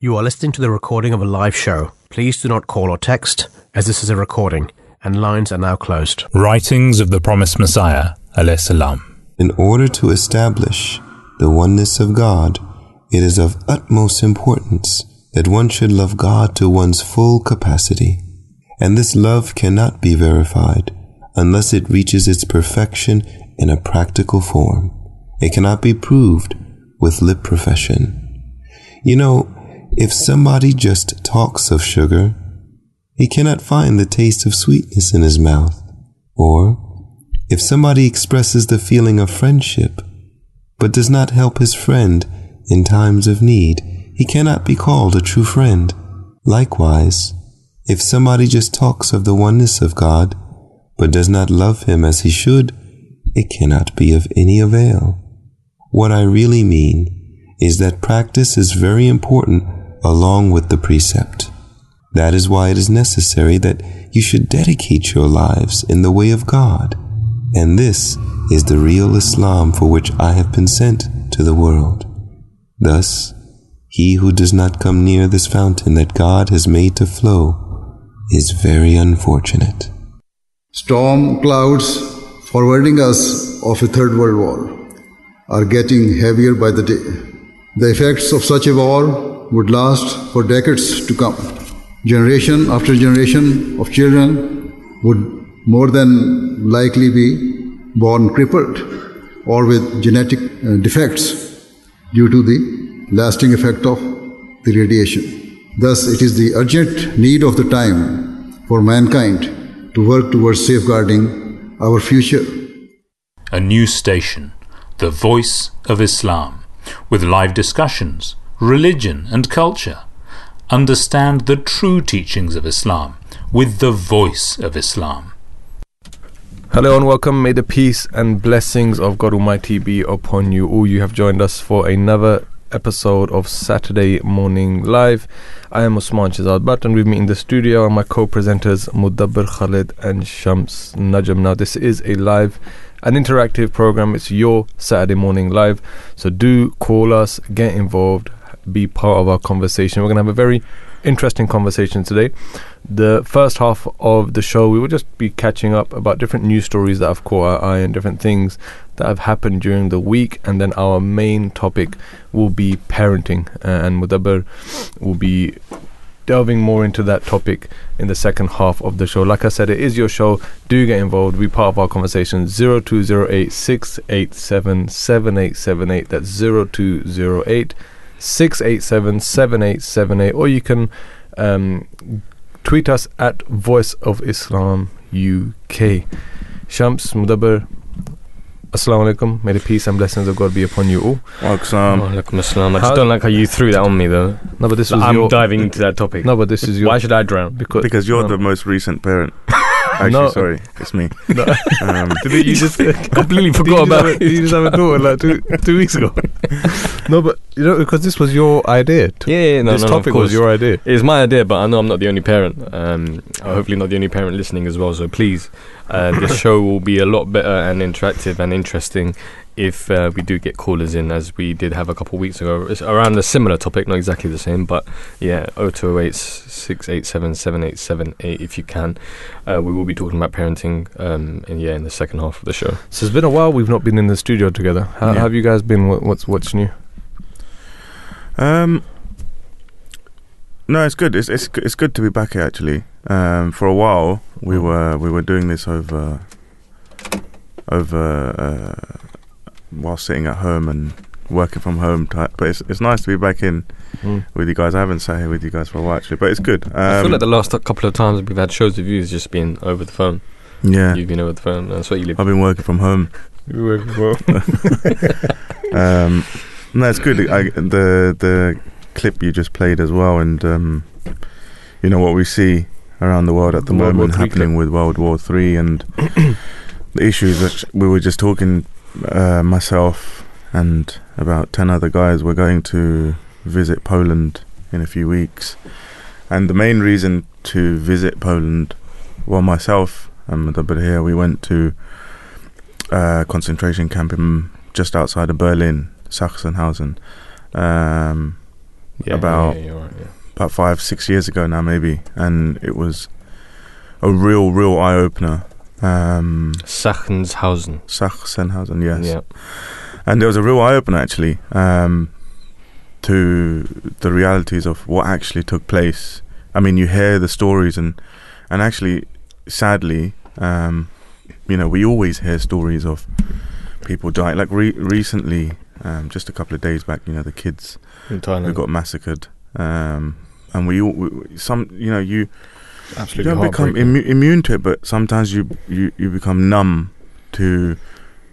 You are listening to the recording of a live show. Please do not call or text, as this is a recording, and lines are now closed. Writings of the Promised Messiah, alayhi salam. In order to establish the oneness of God, it is of utmost importance that one should love God to one's full capacity. And this love cannot be verified unless it reaches its perfection in a practical form. It cannot be proved with lip profession. You know, if somebody just talks of sugar, he cannot find the taste of sweetness in his mouth. Or, if somebody expresses the feeling of friendship, but does not help his friend in times of need, he cannot be called a true friend. Likewise, if somebody just talks of the oneness of God, but does not love him as he should, it cannot be of any avail. What I really mean is that practice is very important along with the precept. That is why it is necessary that you should dedicate your lives in the way of God. And this is the real Islam for which I have been sent to the world. Thus, he who does not come near this fountain that God has made to flow is very unfortunate. Storm clouds forwarding us of a third world war are getting heavier by the day. The effects of such a war would last for decades to come. Generation after generation of children would more than likely be born crippled or with genetic uh, defects due to the lasting effect of the radiation. Thus, it is the urgent need of the time for mankind to work towards safeguarding our future. A new station, the voice of Islam, with live discussions, religion and culture. Understand the true teachings of Islam with the voice of Islam. Hello and welcome. May the peace and blessings of God Almighty be upon you all. You have joined us for another episode of Saturday Morning Live. I am Osman Shazad Bhatt and with me in the studio are my co-presenters Mudabbir Khalid and Shams Najam. Now this is a live an interactive program. It's your Saturday morning live. So do call us, get involved, be part of our conversation. We're going to have a very interesting conversation today. The first half of the show, we will just be catching up about different news stories that have caught our eye and different things that have happened during the week. And then our main topic will be parenting. Uh, and Mudabbir will be delving more into that topic in the second half of the show. Like I said, it is your show. Do get involved. Be part of our conversation. 0208 687 7878. That's 0208 687 7878. Or you can um, tweet us at Voice of Islam UK. Shams Mudabbir, Assalamu alaikum. May the peace and blessings of God be upon you all. Welcome. Assalam. I just don't like how you threw that on me though. No, but this was I'm your. diving into that topic. no, but this is your. Why should I drown? because Because you're no, the most recent parent. Actually, No. sorry, it's me. No. Um, you just completely forgot about just have a- Did you just have a daughter like two two weeks ago? no, but you know because this was your idea. Yeah, yeah, no, this no, topic was your idea. It's my idea, but I know I'm not the only parent. Um, hopefully, not the only parent listening as well. So please, uh, this show will be a lot better and interactive and interesting if uh, we do get callers in, as we did have a couple of weeks ago. It's around a similar topic, not exactly the same, but yeah, 0208 687 7878 if you can. Uh, we will be talking about parenting, um, and yeah, in the second half of the show. So it's been a while. We've not been in the studio together. How Yeah. have you guys been? What, what's what's new? um, no, it's good. It's it's it's good to be back here. Actually, um, for a while we Mm. were we were doing this over over uh, while sitting at home and working from home type. But it's it's nice to be back in Mm. with you guys. I haven't sat here with you guys for a while actually, but it's good. Um, I feel like the last couple of times we've had shows with you has just been over the phone. yeah, You've been over the phone. That's what you live. I've been working from home. You're working from home. um, no, it's good. I, the the clip you just played as well, and um, you know what we see around the world at the World moment happening with World War Three and the issues that we were just talking. Uh, myself and about ten other guys were going to visit Poland in a few weeks, and the main reason to visit Poland, well, myself and Mudabbir here, we went to uh, concentration camp in just outside of Berlin, Sachsenhausen, um, Yeah, About- yeah, right, yeah. about five, six years ago now, maybe, and it was a real, real eye opener. Um, Sachsenhausen. Sachsenhausen, yes, Yeah. and there was a real eye opener actually um, to the realities of what actually took place. I mean, you hear the stories, and and actually, sadly, um, you know, we always hear stories of people dying. Like re- recently, um, just a couple of days back, you know, the kids In who Thailand. got massacred. Um, and we all, we, some, you know, you, you don't become immu- immune to it, but sometimes you, you, you become numb to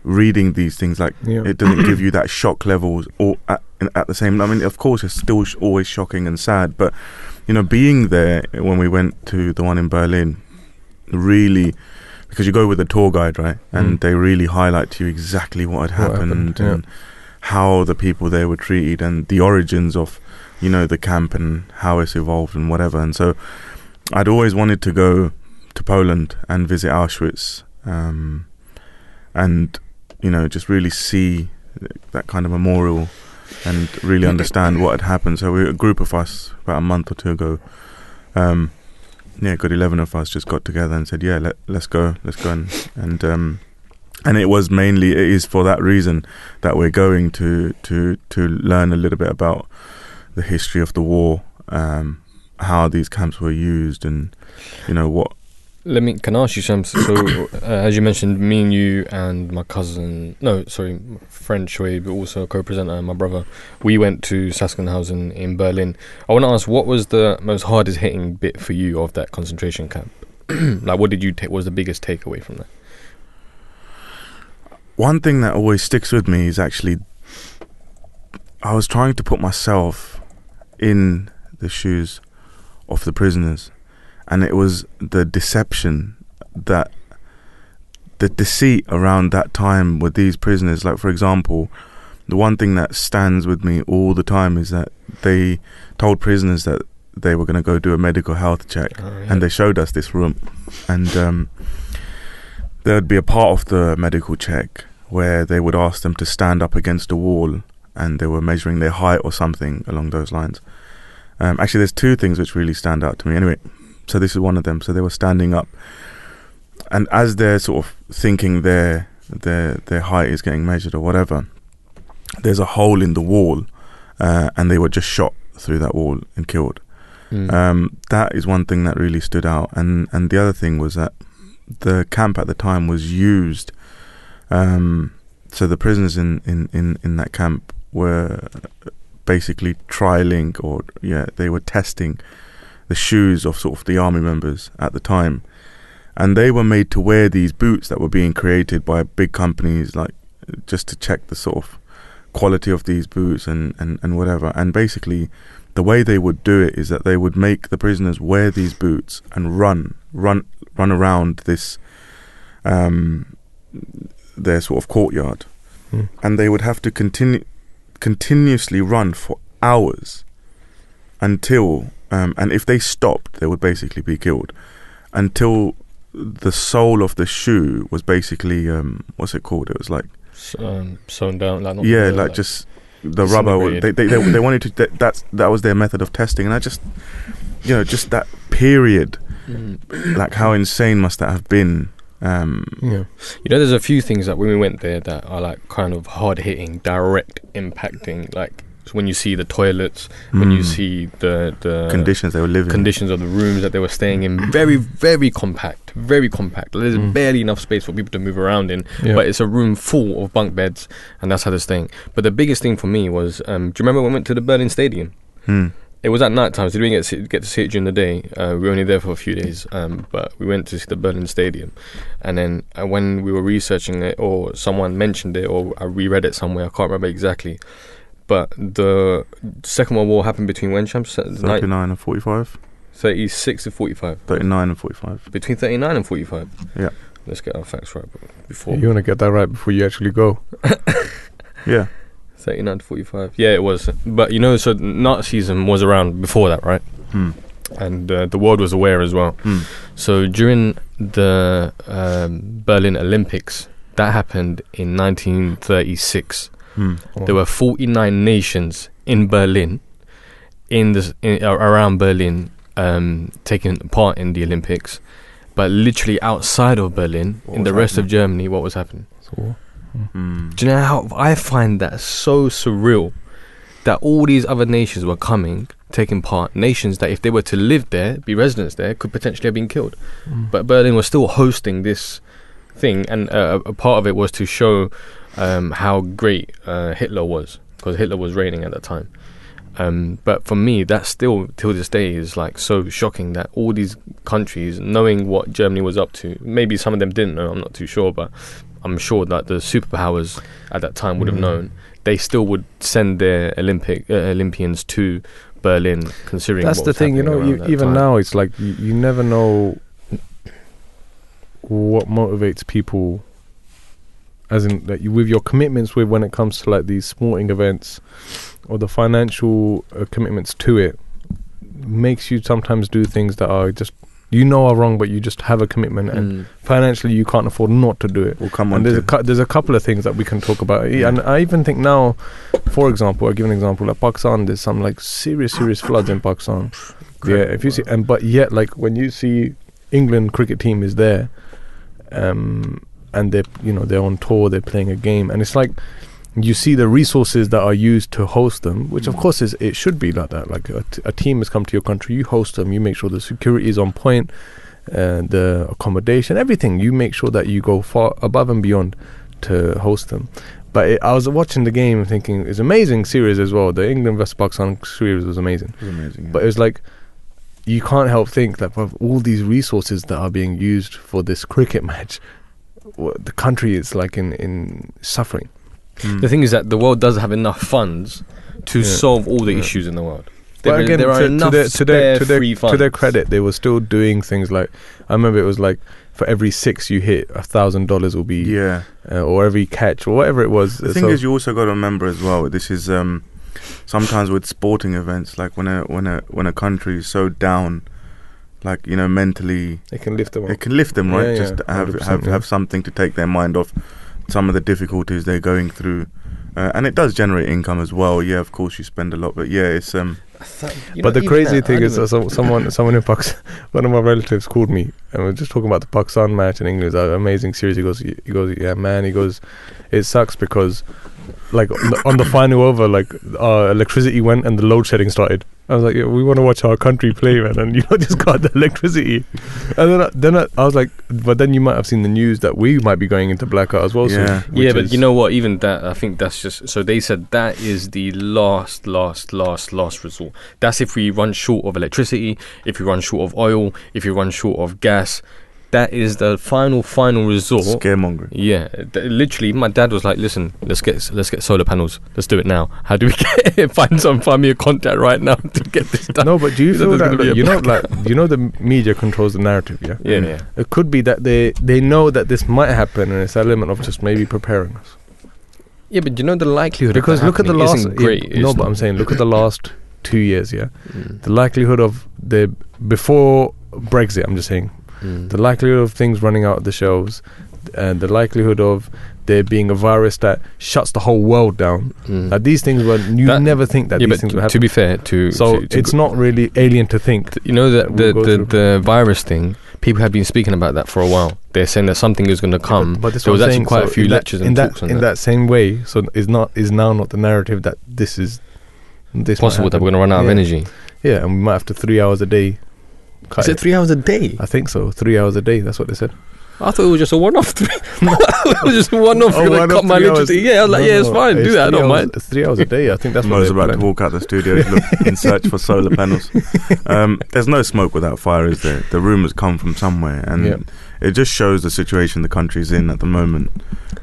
reading these things. Like Yeah. it doesn't give you that shock levels or at, at the same. I mean, of course, it's still sh- always shocking and sad, but you know, being there when we went to the one in Berlin, really, because you go with a tour guide, right, and Mm. they really highlight to you exactly what had What happened, happened, yeah. and how the people there were treated and the origins of, you know, the camp and how it's evolved and whatever. And so, I'd always wanted to go to Poland and visit Auschwitz, um, and you know, just really see that kind of memorial and really understand what had happened. So we a group of us about a month or two ago. Um, yeah, good eleven of us just got together and said, "Yeah, let let's go, let's go." And and um, and it was mainly it is for that reason that we're going to to to learn a little bit about the history of the war, um, how these camps were used, and you know what. Let me. Can I ask you something? So, uh, as you mentioned, me and you and my cousin, no, sorry, friend Shoaib, but also a co-presenter, and my brother, we went to Sachsenhausen in Berlin. I want to ask, what was the most hardest hitting bit for you of that concentration camp? like, what did you take? Was the biggest takeaway from that? one thing that always sticks with me is actually I was trying to put myself in the shoes of the prisoners. And it was the deception that the deceit around that time with these prisoners. Like for example the one thing that stands with me all the time is that they told prisoners that they were going to go do a medical health check. And they showed us this room. And um, there would be a part of the medical check where they would ask them to stand up against a wall and they were measuring their height or something along those lines um, actually there's two things which really stand out to me anyway so this is one of them so they were standing up and as they're sort of thinking their their their height is getting measured or whatever there's a hole in the wall uh, and they were just shot through that wall and killed Mm. um, that is one thing that really stood out, and and the other thing was that the camp at the time was used. Um, so the prisoners in, in, in, in that camp were basically trialing, or yeah, they were testing the shoes of sort of the army members at the time, and they were made to wear these boots that were being created by big companies, like just to check the sort of quality of these boots and, and, and whatever. And basically, the way they would do it is that they would make the prisoners wear these boots and run, run, run around this, um, their sort of courtyard, Hmm. and they would have to continue, continuously run for hours, until, um, and if they stopped, they would basically be killed, until the sole of the shoe was basically, um, what's it called? It was like um, sewn down, like not yeah, uh, like just the rubber. They, they they they wanted to. That, that's that was their method of testing, and I just, you know, just that period, Mm. like how insane must that have been? Um, Yeah. You know, there's a few things that when we went there that are like kind of hard hitting, direct impacting. Like when you see the toilets, when you mm, see the the conditions they were living. in. conditions of the rooms that they were staying in, very very compact, very compact. There's Mm. barely enough space for people to move around in, Yeah. but it's a room full of bunk beds, and that's how they're staying. But the biggest thing for me was, um, do you remember when we went to the Berlin Stadium? Hmm. It was at night time, so we didn't get to see, get to see it during the day. Uh, we were only there for a few days, um, but we went to see the Berlin Stadium. And then uh, when we were researching it, or someone mentioned it, or I reread it somewhere, I can't remember exactly. But the Second World War happened between when, champs? Ni- 39 and 45. 36 to 45. 39 and 45. Between 39 and 45. Yeah. Let's get our facts right before. You want to get that right before you actually go. Yeah. 39 to 45. Yeah, it was. But you know, so Nazism was around before that, right? Hmm. And uh, the world was aware as well. Hmm. So during the um, Berlin Olympics, that happened in 1936. Hmm. There were 49 nations in Berlin, in this in, uh, around Berlin, um, taking part in the Olympics, but literally outside of Berlin, What in the was rest of? Germany, what was happening? So, Mm. Do you know how I find that so surreal that all these other nations were coming, taking part, nations that if they were to live there, be residents there, could potentially have been killed. mm. But Berlin was still hosting this thing, and uh, a part of it was to show um, how great uh, Hitler was, because Hitler was reigning at that time. Um, but for me, that still till this day is like so shocking that all these countries, knowing what Germany was up to, maybe some of them didn't know. I'm not too sure, but I'm sure that the superpowers at that time would have Mm. known. They still would send their Olympic uh, Olympians to Berlin, considering That's the thing, you know. You, even time. now, it's like you, you never know what motivates people. As in, that you, with your commitments, with when it comes to like these sporting events, or the financial uh, commitments to it, makes you sometimes do things that are just you know are wrong, but you just have a commitment, and Mm. financially you can't afford not to do it. We'll come on And there's a cou- there's a couple of things that we can talk about, Yeah. and I even think now, for example, I'll give an example. Like Pakistan, there's some like serious, serious floods in Pakistan. Yeah, if you see, and but yet, like when you see England cricket team is there, um, and they're you know they're on tour, they're playing a game, and it's like you see the resources that are used to host them, which of course is it should be like that. Like a, t- a team has come to your country, you host them, you make sure the security is on point, uh, the accommodation, everything. You make sure that you go far above and beyond to host them. But it, I was watching the game thinking it's amazing series as well. The England vs Pakistan series was amazing. It was amazing. But it was like you can't help think that with all these resources that are being used for this cricket match, the country is like in in suffering. Mm. The thing is that the world does have enough funds to Yeah. solve all the Yeah. issues in the world. But There, again, there are to, enough to their, to their, spare to their, free funds. to their credit, they were still doing things like I remember it was like for every six you hit, a thousand dollars will be, yeah. uh, or every catch or whatever it was. The Uh, thing so- is, you also got to remember as well. This is um, sometimes with sporting events, like when a when a when a country is so down, like you know mentally, they can lift them up. it can lift them, right? Yeah, Just yeah, have have yeah. have something to take their mind off some of the difficulties they're going through. Uh, and it does generate income as well. Yeah, of course you spend a lot, but yeah, it's um, You but the crazy thing is, don't uh, so, someone, someone in Pakistan, one of my relatives called me, and we are just talking about the Pakistan match in England. It's an amazing series. He goes, he goes, yeah, man. He goes, it sucks because, like, on the, final over, like, our electricity went and the load shedding started. I was like, yeah, we want to watch our country play, man, and you know, just got the electricity. And then, I, then I, I was like, but then you might have seen the news that we might be going into blackout as well. Yeah. soon, yeah, but you know what? Even that, I think that's just. So they said that is the last, last, last, last resort. That's if we run short of electricity, if we run short of oil, if we run short of gas. That is the final, final resort. scaremongering. Yeah, th- literally, my dad was like, "Listen, let's get let's get solar panels. Let's do it now. How do we get it? Find some, find me a contact right now to get this done." no, but do you You know feel there's that gonna be like, a you know, like you know, the media controls the narrative, yeah. Yeah, yeah. It could be that they they know that this might happen, and it's an element of just maybe preparing us. Yeah, but you know the likelihood. of Because that look at the last. Great. yeah, no, but I'm saying look at the last two years. Yeah, Mm, the likelihood of the before Brexit. I'm just saying mm. the likelihood of things running out of the shelves, and the likelihood of there being a virus that shuts the whole world down. Mm. Like these things were you That- never think that yeah, these things would to be fair, to so to, to it's not really alien to think. You know that the We'll go the, the virus thing. People have been speaking about that for a while. They're saying that something is going to come. but, but this there was actually saying, quite a few that- lectures in and that talks on in that. that same way. So is not is now not the narrative that this is this Possible that we're going to run out of energy. Yeah, and we might have to three hours a day. Cut Is it three hours a day? I think so. Three hours a day. That's what they said. I thought it was just a one-off. Three. it was just a one-off. Oh, You're one gonna of cut my three electricity. Yeah, I was like, No, yeah, it's no, fine. Do that. I three don't hours- mind. It's three hours a day. I think that's what Mo's they're about to walk out the studio look, in search for solar panels. Um, there's no smoke without fire, is there? The rumours come from somewhere, and Yeah. it just shows the situation the country's in at the moment,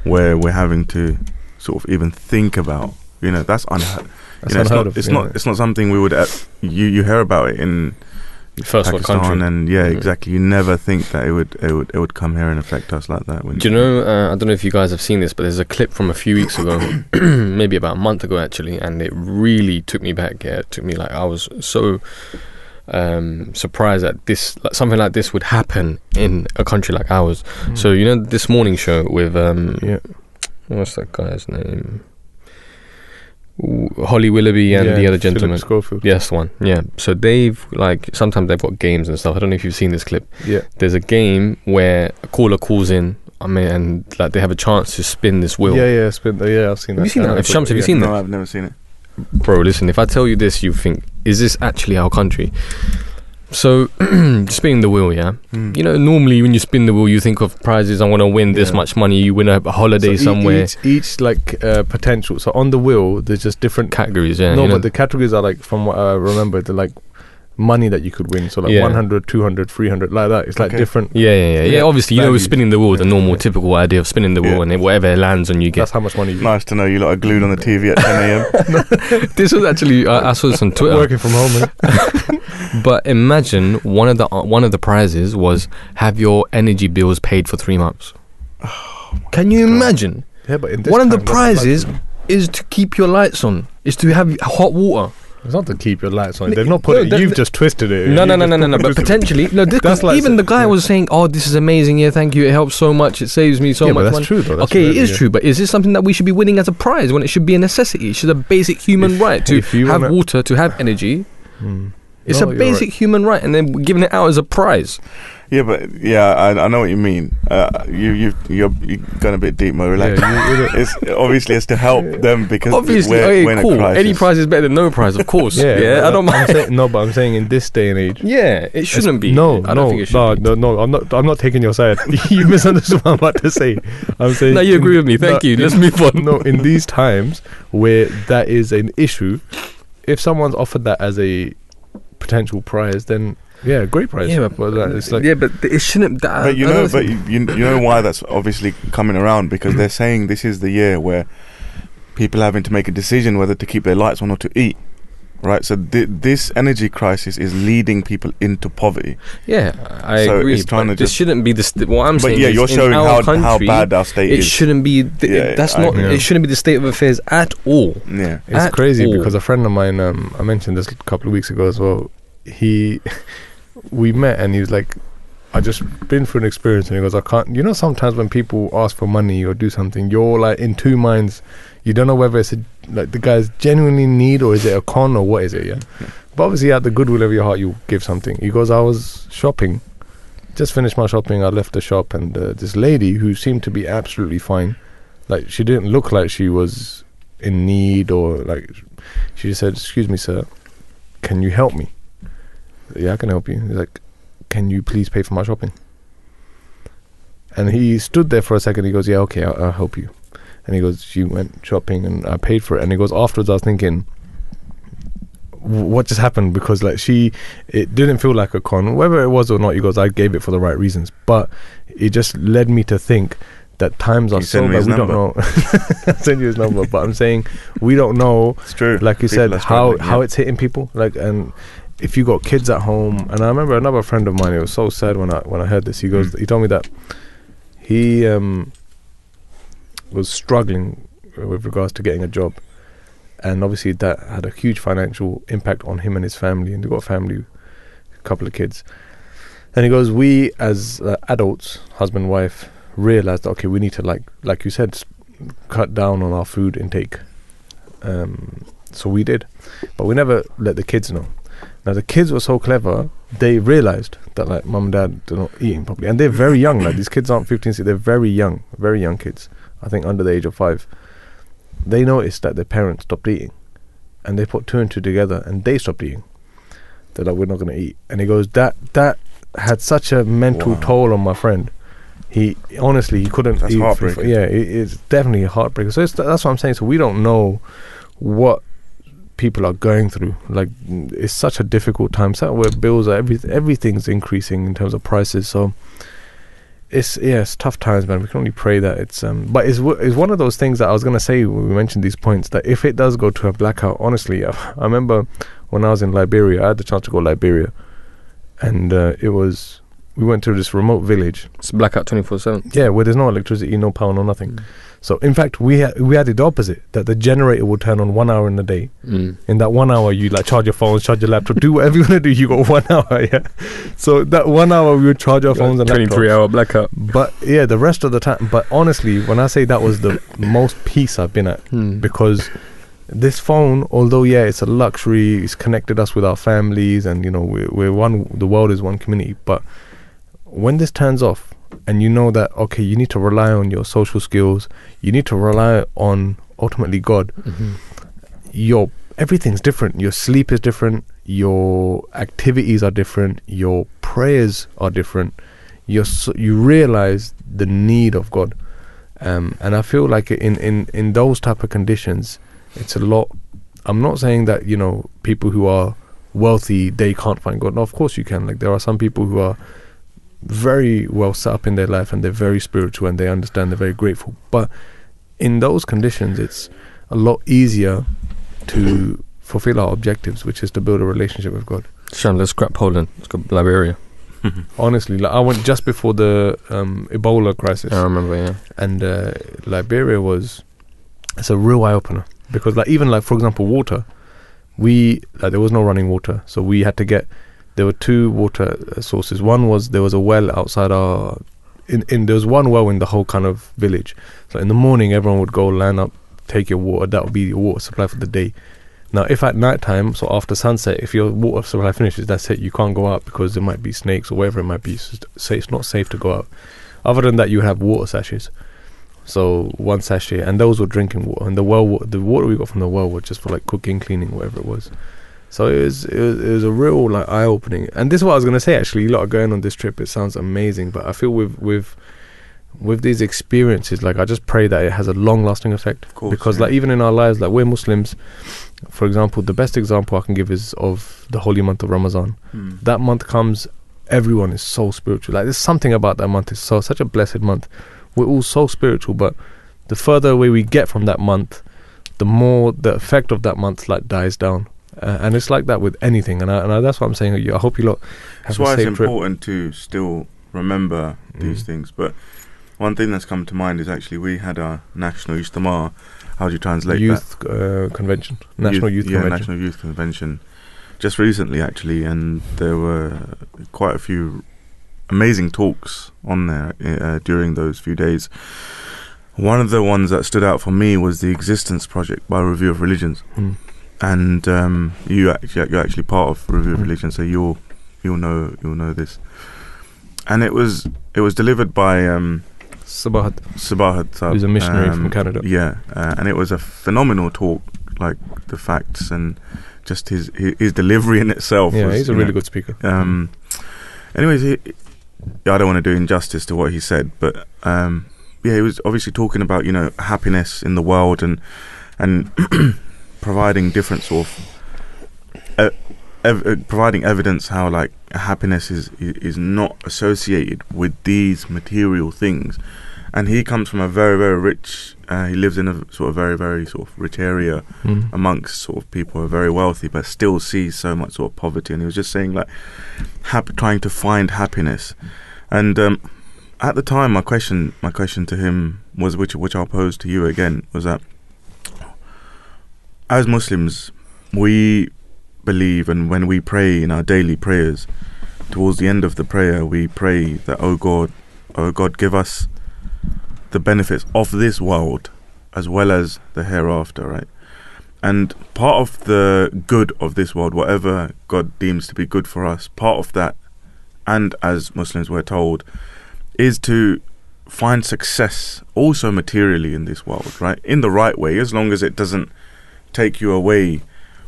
where we're having to sort of even think about. You know, that's unheard. That's you know, it's unheard not. of, It's yeah. not. It's not something we would. Uh, you you hear about it in First world Pakistan, country. and yeah, Mm. exactly. You never think that it would. It would. It would come here and affect us like that. Do you know? Uh, I don't know if you guys have seen this, but there's a clip from a few weeks ago, maybe about a month ago actually, and it really took me back. Yeah, it took me like I was so um, surprised that this like, something like this would happen in a country like ours. Mm. So you know, this morning show with um, yeah, what's that guy's name? W- Holly Willoughby and Yeah, the other Philip gentleman. Schofield. Yes, one. Yeah. So they've like sometimes they've got games and stuff. I don't know if you've seen this clip. Yeah. There's a game where a caller calls in. I mean, and like they have a chance to spin this wheel. Yeah, yeah, spin, yeah, I've seen that. Have you seen that? Shams, have you yeah. seen no, that? I've never seen it. Bro, listen. If I tell you this, you think, is this actually our country? So, spinning the wheel, yeah. Mm. You know, normally when you spin the wheel, you think of prizes. I want to win this Yeah. much money. You win a, holiday So somewhere. Each, each like uh, potential. So on the wheel, there's just different. categories, yeah. no, you know. but the categories are like from what I remember, they're like money that you could win. So like Yeah. 100, 200, 300, like that. It's like Okay. different. yeah, yeah, yeah, yeah. Yeah, Obviously, you know, spinning the wheel, the normal, Yeah. typical idea of spinning the wheel, Yeah. and then whatever it lands on, you get. That's how much money you Nice to know you lot are glued on the TV at 10 a.m. this was actually I, I saw this on Twitter. Working from home. innit? But imagine one of the uh, one of the prizes was have your energy bills paid for three months. Can you imagine? yeah, but in this One of the prizes like- is to keep your lights on. Is to have hot water. It's not to keep your lights on. They've not put no, it. that- You've that- just twisted it. No, no, no, no, no, no. But potentially, no. This, That's like- even the guy yeah. was saying, "Oh, this is amazing. Yeah, thank you. It helps so much. It saves me so yeah, much but that's money." true though. That's okay, it really- is yeah. true, but is this something that we should be winning as a prize when it should be a necessity? It should a basic human If- right to you have wanna- water, to have energy. Hmm. It's No, a basic right. human right, and then we're giving it out as a prize. Yeah, but yeah, I, I know what you mean. Uh, you you you're, you're going a bit deep, Mo. Relax. Yeah, you- you- it's obviously it's to help them because Obviously, we're, okay, we're in a cool. Any prize is better than no prize, of course. yeah, but I don't I'm mind. saying- no, but I'm saying in this day and age. yeah, it shouldn't be. No, I don't no, think it should no, be. no, no. I'm not. I'm not taking your side. you misunderstood what I'm about to say. I'm saying. No, you in- agree with me. Thank no, you. Let's move on. No, in these times where that is an issue, if someone's offered that as a potential prize, then yeah, great prize. Yeah, but- but it's like yeah, but it shouldn't. That, But you know, but you, you you know why that's obviously coming around because they're saying this is the year where people are having to make a decision whether to keep their lights on or to eat. Right, so th- this energy crisis is leading people into poverty. yeah, I So agree. it's trying but to this just- shouldn't be the. St- what I'm but saying yeah, is you're in showing how country, how bad our state it is. shouldn't be. Th- Yeah, that's I not. agree. It shouldn't be the state of affairs at all. yeah, It's at crazy all. because a friend of mine, um, I mentioned this a couple of weeks ago as well. He, we met and he was like, "I just been through an experience," and he goes, "I can't." You know, sometimes when people ask for money or do something, you're like in two minds. You don't know whether it's a, like the guy's genuinely need or is it a con or what is it? Yeah. But obviously, out the goodwill of your heart, you give something. He goes, "I was shopping." Just finished my shopping. I left the shop, and uh, this lady who seemed to be absolutely fine, like she didn't look like she was in need or like she just said, "Excuse me, sir, can you help me?" Yeah, I can help you. He's like, "Can you please pay for my shopping?" And he stood there for a second. He goes, "Yeah, okay, I'll, I'll help you." And he goes, "She went shopping and I paid for it." And he goes, "Afterwards, I was thinking." What just happened? Because like she, it didn't feel like a con, whether it was or not. He goes, I gave it for the right reasons, but it just led me to think that times are so bad we don't know. I'll send you his number, but I'm saying we don't know it's true. like you People said how struggling, how it's hitting people like and if you got kids at home and i remember another friend of mine it was so sad when i when i heard this he goes Mm. he told me that he um was struggling with regards to getting a job. And obviously that had a huge financial impact on him and his family and he got a family a couple of kids. And he goes we as uh, adults husband wife realized okay we need to like like you said cut down on our food intake. Um so we did. But we never let the kids know now the kids were so clever they realized that like mum and dad are not eating properly. And they're very young like these kids aren't 15 16, they're very young very young kids. I think under the age of five they noticed that their parents stopped eating. And they put two and two together and they stopped eating. They're like we're not going to eat. And he goes that that had such a mental Wow. toll on my friend. He honestly he couldn't That's eat for- heartbreaking. yeah it, it's definitely a heartbreaker. So it's, that's what i'm saying. So we don't know what people are going through. Like mm, it's such a difficult time. So where bills are every, everything's increasing in terms of prices. So it's yeah it's tough times man. We can only pray that it's um but it's, it's one of those things that i was going to say when we mentioned these points that if it does go to a blackout honestly i, I remember when i was in liberia i had the chance to go to liberia and uh, it was we went to this remote village. It's blackout twenty four seven. yeah, where there's no electricity, no power, no nothing. So in fact, we had we had it the opposite that the generator would turn on one hour in the day. Mm. In that one hour, you like charge your phones, charge your laptop, do whatever you want to do. You got one hour, yeah. So that one hour we would charge our phones and Twenty three laptops. hour blackout. But yeah, the rest of the time. But honestly, when I say that was the most peace I've been at, Mm. because this phone, although yeah, it's a luxury, it's connected us with our families, and you know we're, we're one. The world is one community. But when this turns off, and you know that okay, you need to rely on your social skills, you need to rely on ultimately God. Your everything's different. Your sleep is different. Your activities are different. Your prayers are different. You you realize the need of God, um, and I feel like in in in those type of conditions, it's a lot. I'm not saying that you know people who are wealthy they can't find God. No, of course you can. Like there are some people who are very well set up in their life and they're very spiritual and they understand. They're very grateful. But in those conditions, it's a lot easier to fulfill our objectives, which is to build a relationship with God. Sham, let's scrap Poland. Let's go Liberia. Honestly, like I went just before the um, Ebola crisis, I remember, yeah. and uh, Liberia was it's a real eye opener because like even like for example water, we like there was no running water, so we had to get there were two water uh, sources. One was there was a well outside our in in there was one well in the whole kind of village. So in the morning everyone would go line up, take your water. That would be your water supply for the day. Now, if at night time, so after sunset, if your water supply finishes, that's it. You can't go out because there might be snakes or whatever it might be. So it's not safe to go out. Other than that, you have water sachets. So one sachet, and those were drinking water. And the well, the water we got from the well was just for like cooking, cleaning, whatever it was. So it was, it was, it was a real like eye opening. And this is what I was gonna say. Actually, a lot of going on this trip. It sounds amazing, but I feel with with with these experiences, like I just pray that it has a long lasting effect. Of course, because yeah. like even in our lives, like we're Muslims. For example, the best example I can give is of the holy month of Ramadan. Hmm. That month comes, everyone is so spiritual. Like there's something about that month. It's so such a blessed month. We're all so spiritual, but the further away we get from that month, the more the effect of that month like dies down. Uh, and it's like that with anything, and, I, and I, that's what I'm saying. I hope you lot have That's why it's safe trip. important to still remember these Mm. things. But one thing that's come to mind is actually we had our national Ijtima. How do you translate that? Youth uh, convention, national youth, yeah, convention. National Youth Convention, just recently actually, and there were quite a few amazing talks on there uh, during those few days. One of the ones that stood out for me was the Existence Project by Review of Religions, Mm. And um, you actually you're actually part of Review of Mm. Religion, so you'll you'll know you'll know this. And it was it was delivered by um, Sabahat, Sabahat Saab, who's a missionary um, from Canada. yeah, uh, and it was a phenomenal talk, like the facts and just his his, his delivery in itself. Yeah, was, he's a really know, good speaker. Um, anyways, he, I don't want to do injustice to what he said, but um, yeah, he was obviously talking about you know happiness in the world and and providing different sort of uh, ev- providing evidence how like happiness is is not associated with these material things. And he comes from a very very rich. Uh, he lives in a sort of very very sort of rich area Mm. amongst sort of people who are very wealthy but still sees so much sort of poverty and he was just saying like hap- trying to find happiness and um, at the time my question my question to him was which which I'll pose to you again was that as Muslims we believe and when we pray in our daily prayers towards the end of the prayer we pray that oh God oh God give us the benefits of this world as well as the hereafter right and part of the good of this world, whatever God deems to be good for us, part of that, and as Muslims we're told, is to find success also materially in this world, right? In the right way, as long as it doesn't take you away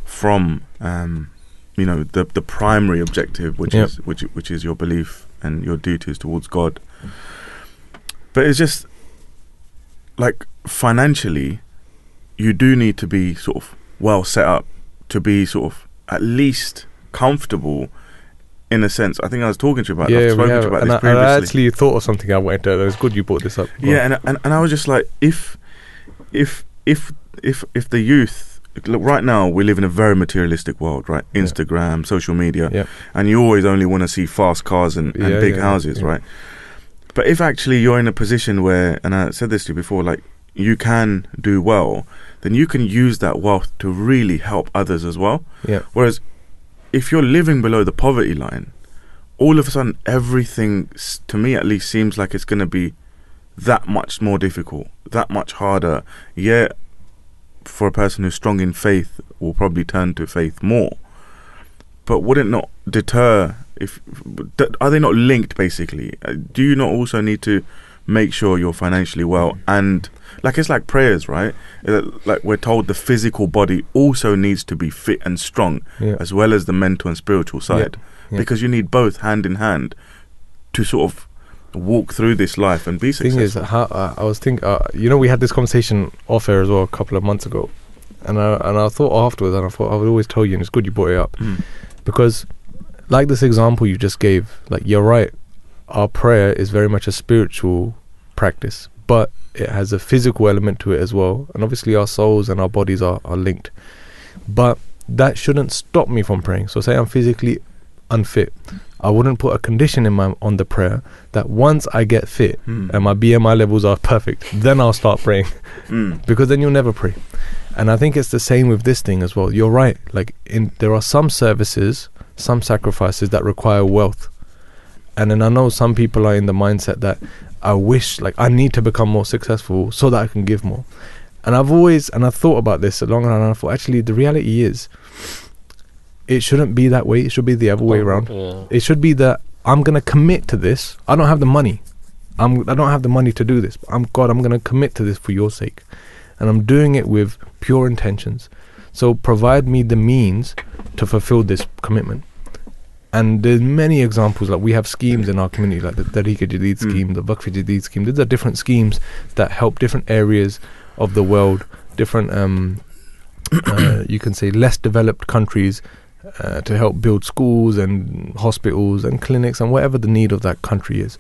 from, um, you know, the the primary objective, which Yep. is which which is your belief and your duties towards God. But it's just like financially, you do need to be sort of well set up to be sort of at least comfortable in a sense. I think I was talking to you about. I've yeah, we spoken to about And this I, previously. I actually thought of something I wanted to. It was good you brought this up. Yeah, and, and and I was just like, if if if if if the youth look right now, we live in a very materialistic world, right? Yeah. Instagram, social media, Yeah. and you always only want to see fast cars and, and Yeah, big yeah, houses, yeah. right? But if actually you're in a position where, and I said this to you before, like you can do well, then you can use that wealth to really help others as well. yeah, Whereas if you're living below the poverty line, all of a sudden everything, to me at least, seems like it's going to be that much more difficult, that much harder. Yeah, for a person who's strong in faith will probably turn to faith more. But would it not deter if are they not linked basically? Uh, Do you not also need to make sure you're financially well and like it's like prayers, right? Uh, Like we're told the physical body also needs to be fit and strong Yeah. as well as the mental and spiritual side yeah. because you need both hand in hand to sort of walk through this life and be successful. thing is, how, uh, I was thinking, uh, you know, we had this conversation off air as well a couple of months ago, and I and I thought afterwards, and I thought I would always tell you, and it's good you brought it up Mm. because, like this example you just gave, like you're right, our prayer is very much a spiritual practice, but it has a physical element to it as well, and obviously our souls and our bodies are, are linked, but that shouldn't stop me from praying. So, say I'm physically unfit, I wouldn't put a condition in my on the prayer that once I get fit Mm. and my BMI levels are perfect, then I'll start praying Mm. because then you'll never pray. And I think it's the same with this thing as well. You're right. Like in there are some services, some sacrifices that require wealth. And then I know some people are in the mindset that I wish like I need to become more successful so that I can give more. And I've always and I've thought about this a long time and I thought actually the reality is it shouldn't be that way. It should be the other way around. Yeah. It should be that I'm gonna commit to this. I don't have the money. I'm I don't have the money to do this. I'm God. I'm gonna commit to this for your sake, and I'm doing it with pure intentions. So provide me the means to fulfill this commitment. And there's many examples. Like we have schemes in our community, like the Tahrik Jadid Mm. scheme, the Waqf Jadid scheme. These are different schemes that help different areas of the world, different, um, uh, you can say, less developed countries uh, to help build schools and hospitals and clinics and whatever the need of that country is.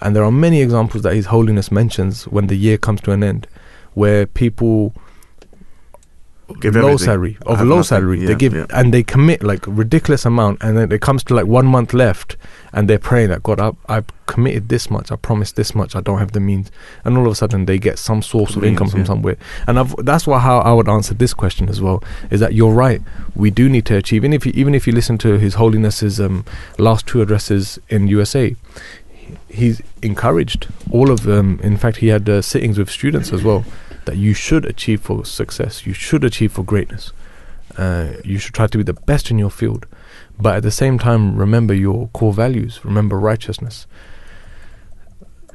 And there are many examples that His Holiness mentions when the year comes to an end, where people Give low everything. salary of low nothing. salary Yeah, they give yeah. and they commit like ridiculous amount and then it comes to like one month left and they're praying that God I, I've committed this much I promised this much I don't have the means and all of a sudden they get some source of Means, income from yeah. somewhere and I've, that's why how I would answer this question as well is that you're right we do need to achieve and if you, even if you listen to His Holiness's um, last two addresses in USA he's encouraged all of them in fact he had uh, sittings with students as well that you should achieve for success you should achieve for greatness uh, you should try to be the best in your field but at the same time remember your core values remember righteousness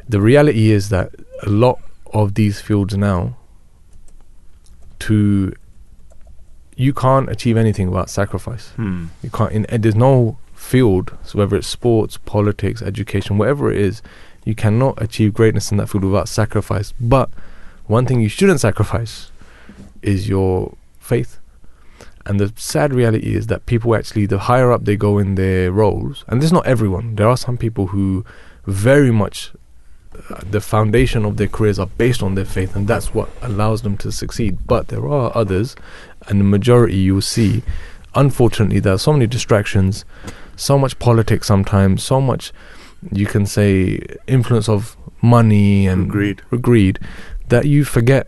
the reality is that a lot of these fields now to you can't achieve anything without sacrifice Mm. you can't. In, and there's no field, so whether it's sports, politics, education, whatever it is, you cannot achieve greatness in that field without sacrifice. But one thing you shouldn't sacrifice is your faith. And the sad reality is that people actually, the higher up they go in their roles, and this is not everyone. There are some people who very much uh, the foundation of their careers are based on their faith, and that's what allows them to succeed. But there are others, and the majority you will see unfortunately there are so many distractions so much politics sometimes so much you can say influence of money and Greed. greed that you forget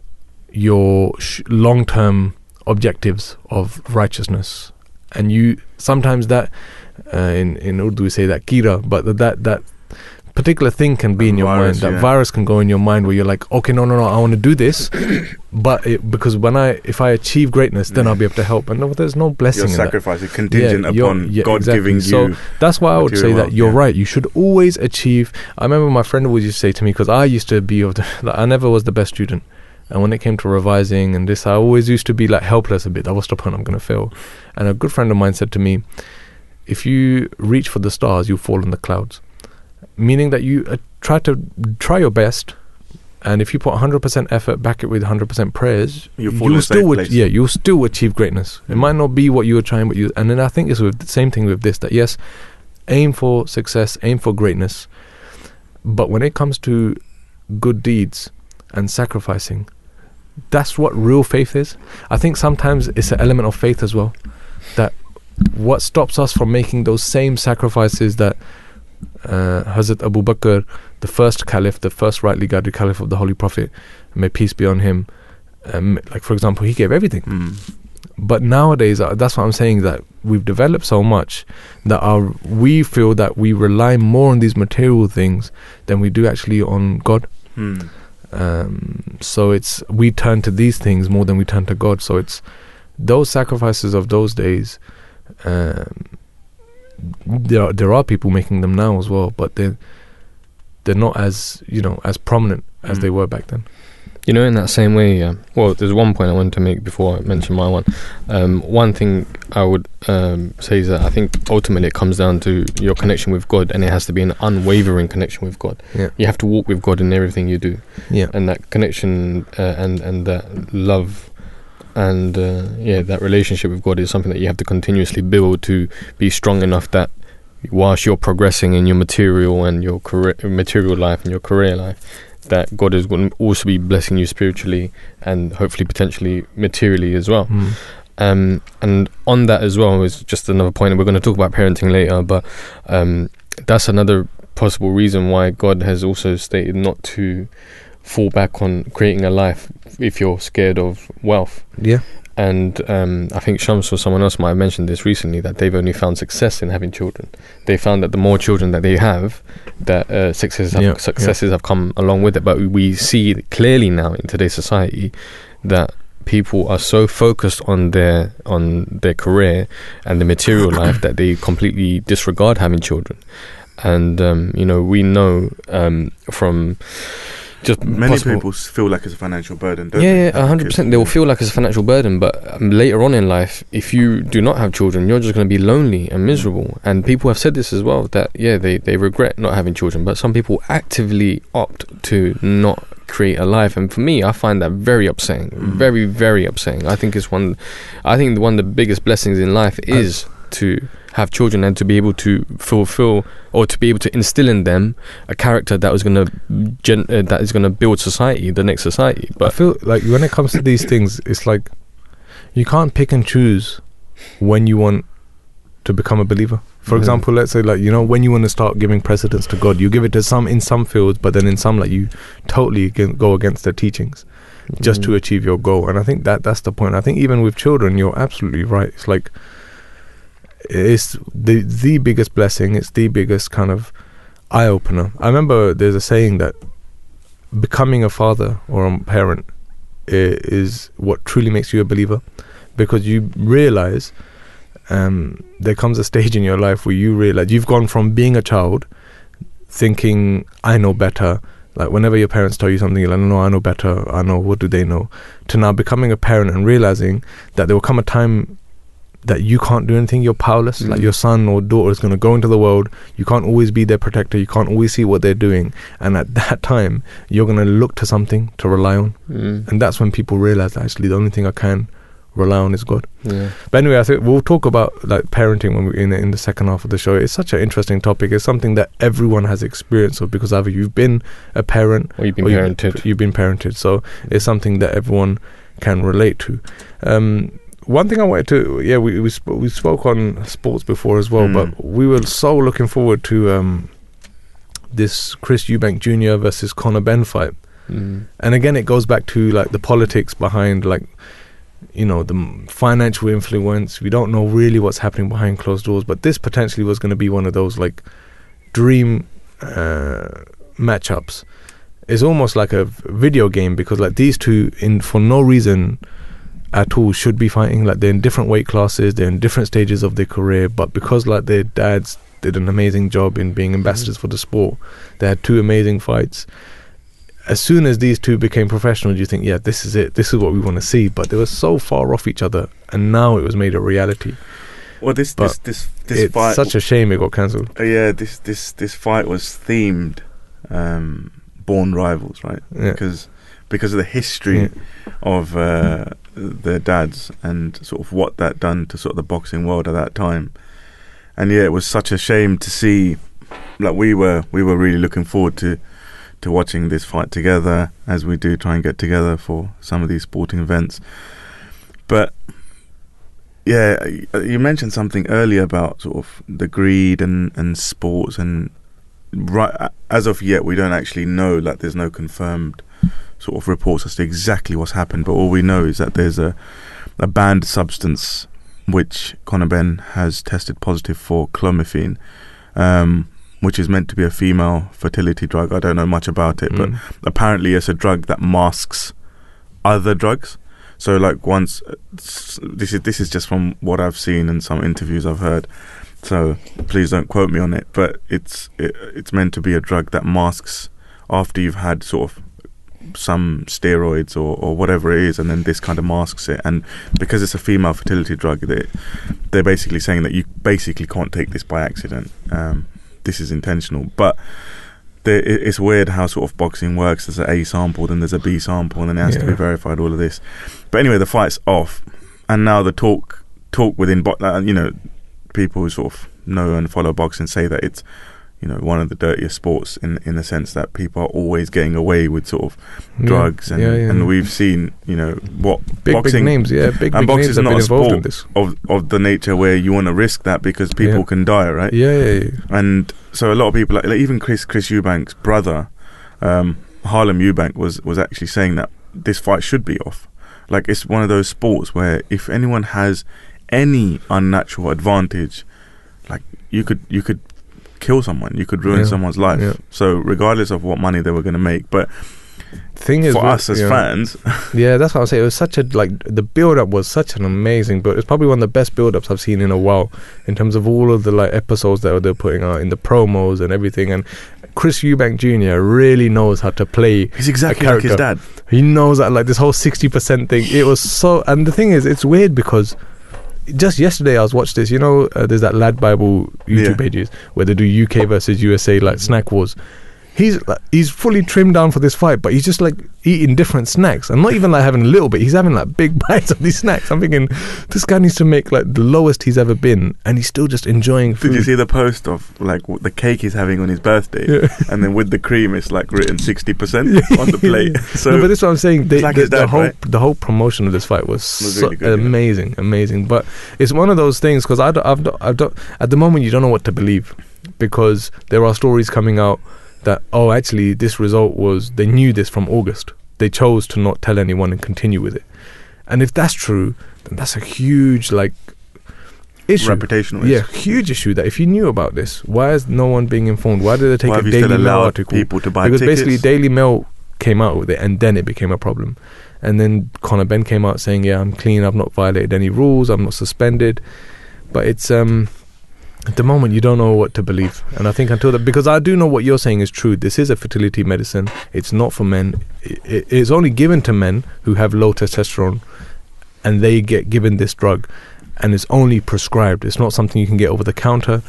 your sh- long-term objectives of righteousness. And you sometimes that uh, in in Urdu we say that kira but that, that particular thing can be in your virus, mind that yeah. virus can go in your mind where you're like okay no no no I want to do this but it, because when I if I achieve greatness then I'll be able to help and no, there's no blessing Your sacrifice is contingent Yeah, upon God exactly. giving So you. So that's why I would say that you're right. You should always achieve. I remember my friend always used to say to me because I used to be of the. Like, I never was the best student, and when it came to revising and this, I always used to be like helpless a bit. That was the point I'm going to fail. And a good friend of mine said to me, "If you reach for the stars, you'll fall in the clouds." Meaning that you uh, try to try your best. And if you put 100% effort, back it with 100% prayers, You'll fall in you'll a safe still, place. yeah, you'll still achieve greatness. It Mm. might not be what you were trying, but you. And then I think it's with the same thing with this. That yes, aim for success, aim for greatness, but when it comes to good deeds and sacrificing, that's what real faith is. I think sometimes it's an element of faith as well. That what stops us from making those same sacrifices that uh, Hazrat Abu Bakr, the first caliph, the first rightly guided caliph of the Holy Prophet, may peace be on him, um, like for example, he gave everything. Mm. But nowadays, uh, that's what I'm saying that we've developed so much that our we feel that we rely more on these material things than we do actually on God. Mm. Um, so it's we turn to these things more than we turn to God. So it's those sacrifices of those days. Um, there are, there are people making them now as well, but they're they're not as you know as prominent as Mm. they were back then. You know, in that same way, uh, well, there's one point I wanted to make before I mention my one. Um, one thing I would um, say is that I think ultimately it comes down to your connection with God, and it has to be an unwavering connection with God. Yeah. You have to walk with God in everything you do, Yeah, and that connection uh, and and that love and uh, yeah, that relationship with God is something that you have to continuously build to be strong enough that whilst you're progressing in your material and your career, material life and your career life, that God is going to also be blessing you spiritually and hopefully potentially materially as well. Mm. Um, and on that as well is just another point. And we're going to talk about parenting later, but um, that's another possible reason why God has also stated not to fall back on creating a life if you're scared of wealth. yeah, And um, I think Shams or someone else might have mentioned this recently that they've only found success in having children. They found that the more children that they have, that uh, successes have, Yeah, successes have come along with it. But we see clearly now in today's society that people are so focused on their on their career and the material life that they completely disregard having children. And um, you know, we know um, from just Many possible- people feel like it's a financial burden. Don't yeah, they? yeah, a hundred percent. They will feel like it's a financial burden, but um, later on in life, if you do not have children, you're just going to be lonely and miserable. And people have said this as well that yeah, they they regret not having children, but some people actively opt to not create a life. And for me, I find that very upsetting, Mm. very very upsetting. I think it's one, I think one of the biggest blessings in life is to have children and to be able to fulfill or to be able to instill in them a character that was going to gen- uh, that is going to build society, the next society. But I feel like when it comes to these things, it's like you can't pick and choose when you want to become a believer. For Mhm. example, let's say like you know when you want to start giving precedence to God, you give it to some in some fields, but then in some like you totally go against their teachings just Mm. to achieve your goal. And I think that that's the point. I think even with children, you're absolutely right. It's like it's the the biggest blessing. It's the biggest kind of eye opener. I remember there's a saying that becoming a father or a parent is what truly makes you a believer, because you realize um, there comes a stage in your life where you realize you've gone from being a child, thinking I know better. Like whenever your parents tell you something, you're like, no, I know better. I know. What do they know? To now becoming a parent and realizing that there will come a time that you can't do anything. You're powerless. Like Mm. your son or daughter is going to go into the world. You can't always be their protector. You can't always see what they're doing. And at that time, you're going to look to something to rely on. Mm, And that's when people realize that actually the only thing I can rely on is God. yeah. But anyway, I think we'll talk about like parenting when we in the, in the second half of the show. It's such an interesting topic. It's something that everyone has experience of because either you've been a parent Or you've been or parented. You've been parented, so it's something that everyone can relate to. Um, one thing I wanted to, yeah, we we, sp- we spoke on sports before as well, Mm. but we were so looking forward to um, this Chris Eubank Jr. versus Conor Benn fight. Mm. And again, it goes back to like the politics behind like you know the financial influence. We don't know really what's happening behind closed doors, but this potentially was going to be one of those like dream uh, matchups. It's almost like a video game because like these two, in for no reason at all, should be fighting. Like they're in different weight classes, they're in different stages of their career, but because like their dads did an amazing job in being ambassadors for the sport, they had two amazing fights as soon as these two became professionals, you think, yeah, this is it. This is what we want to see. But they were so far off each other, and now it was made a reality. Well, this But this this this it's fight. such a shame it got cancelled. uh, yeah, this this this fight was themed, um, born rivals, right? Yeah. Because because of the history Yeah. of uh, their dads and sort of what that done to sort of the boxing world at that time. And yeah, it was such a shame to see. Like we were, we were really looking forward to to watching this fight together, as we do try and get together for some of these sporting events. But yeah, you mentioned something earlier about sort of the greed and and sports, and right as of yet, we don't actually know. Like, there's no confirmed sort of reports as to exactly what's happened, but all we know is that there's a a banned substance which Conor Benn has tested positive for clomiphene, um, which is meant to be a female fertility drug. I don't know much about it, but Mm. apparently it's a drug that masks other drugs. So like once this is this is just from what I've seen in some interviews I've heard. So please don't quote me on it, but it's it, it's meant to be a drug that masks after you've had sort of some steroids or, or whatever it is, and then this kind of masks it. And because it's a female fertility drug, they they're basically saying that you basically can't take this by accident. Um, this is intentional, but it's weird how sort of boxing works. There's an A sample, then there's a B sample, and then it has to be verified. All of this, but anyway, the fight's off, and now the talk talk within bo- uh, you know people who sort of know and follow boxing say that it's you know one of the dirtiest sports in in the sense that people are always getting away with sort of Yeah. drugs and Yeah, yeah. and we've seen you know what big boxing big names, yeah, big and big boxing names is not a sport this. of of the nature where you want to risk that because people Yeah. can die right Yeah, yeah, yeah. and so a lot of people like, like even Chris Chris Eubank's brother um, Harlem Eubank was was actually saying that this fight should be off like it's one of those sports where if anyone has any unnatural advantage like you could you could kill someone you could ruin Yeah. someone's life Yeah. so regardless of what money they were going to make but Thing is, for us as yeah. fans Yeah, that's what I'm saying. It was such a like the build up was such an amazing build. It's probably one of the best build ups I've seen in a while in terms of all of the like episodes that they're putting out in the promos and everything. And Chris Eubank Jr. really knows how to play. he's exactly like his dad He knows that like this whole sixty percent thing. It was so. And the thing is, it's weird because. Just yesterday, I was watched this. You know, uh, there's that Lad Bible YouTube Yeah. pages where they do UK versus USA like snack wars. He's he's fully trimmed down for this fight, but he's just like eating different snacks and not even like having a little bit. He's having like big bites of these snacks. I'm thinking this guy needs to make like the lowest he's ever been, and he's still just enjoying food. Did you see the post of like the cake he's having on his birthday, Yeah. and then with the cream, it's like written sixty percent on the plate. So no, but this is what I'm saying. They, like the, his the whole right? the whole promotion of this fight was, Was so really good, yeah. amazing, amazing. But it's one of those things because I don't, I've don't, I don't, at the moment you don't know what to believe because there are stories coming out that oh actually this result was they knew this from August. They chose to not tell anyone and continue with it. And if that's true, then that's a huge like issue. reputational. Yeah, issue. huge issue that if you knew about this, why is no one being informed? Why did they take Why a Daily Mail article? people to buy because tickets? basically Daily Mail came out with it and then it became a problem. And then Conor Benn came out saying, "Yeah, I'm clean. I've not violated any rules. I'm not suspended." But it's um at the moment you don't know what to believe. And I think until that because I do know what you're saying is true. This is a fertility medicine. It's not for men. It, it, it's only given to men who have low testosterone and they get given this drug and it's only prescribed. It's not something you can get over the counter.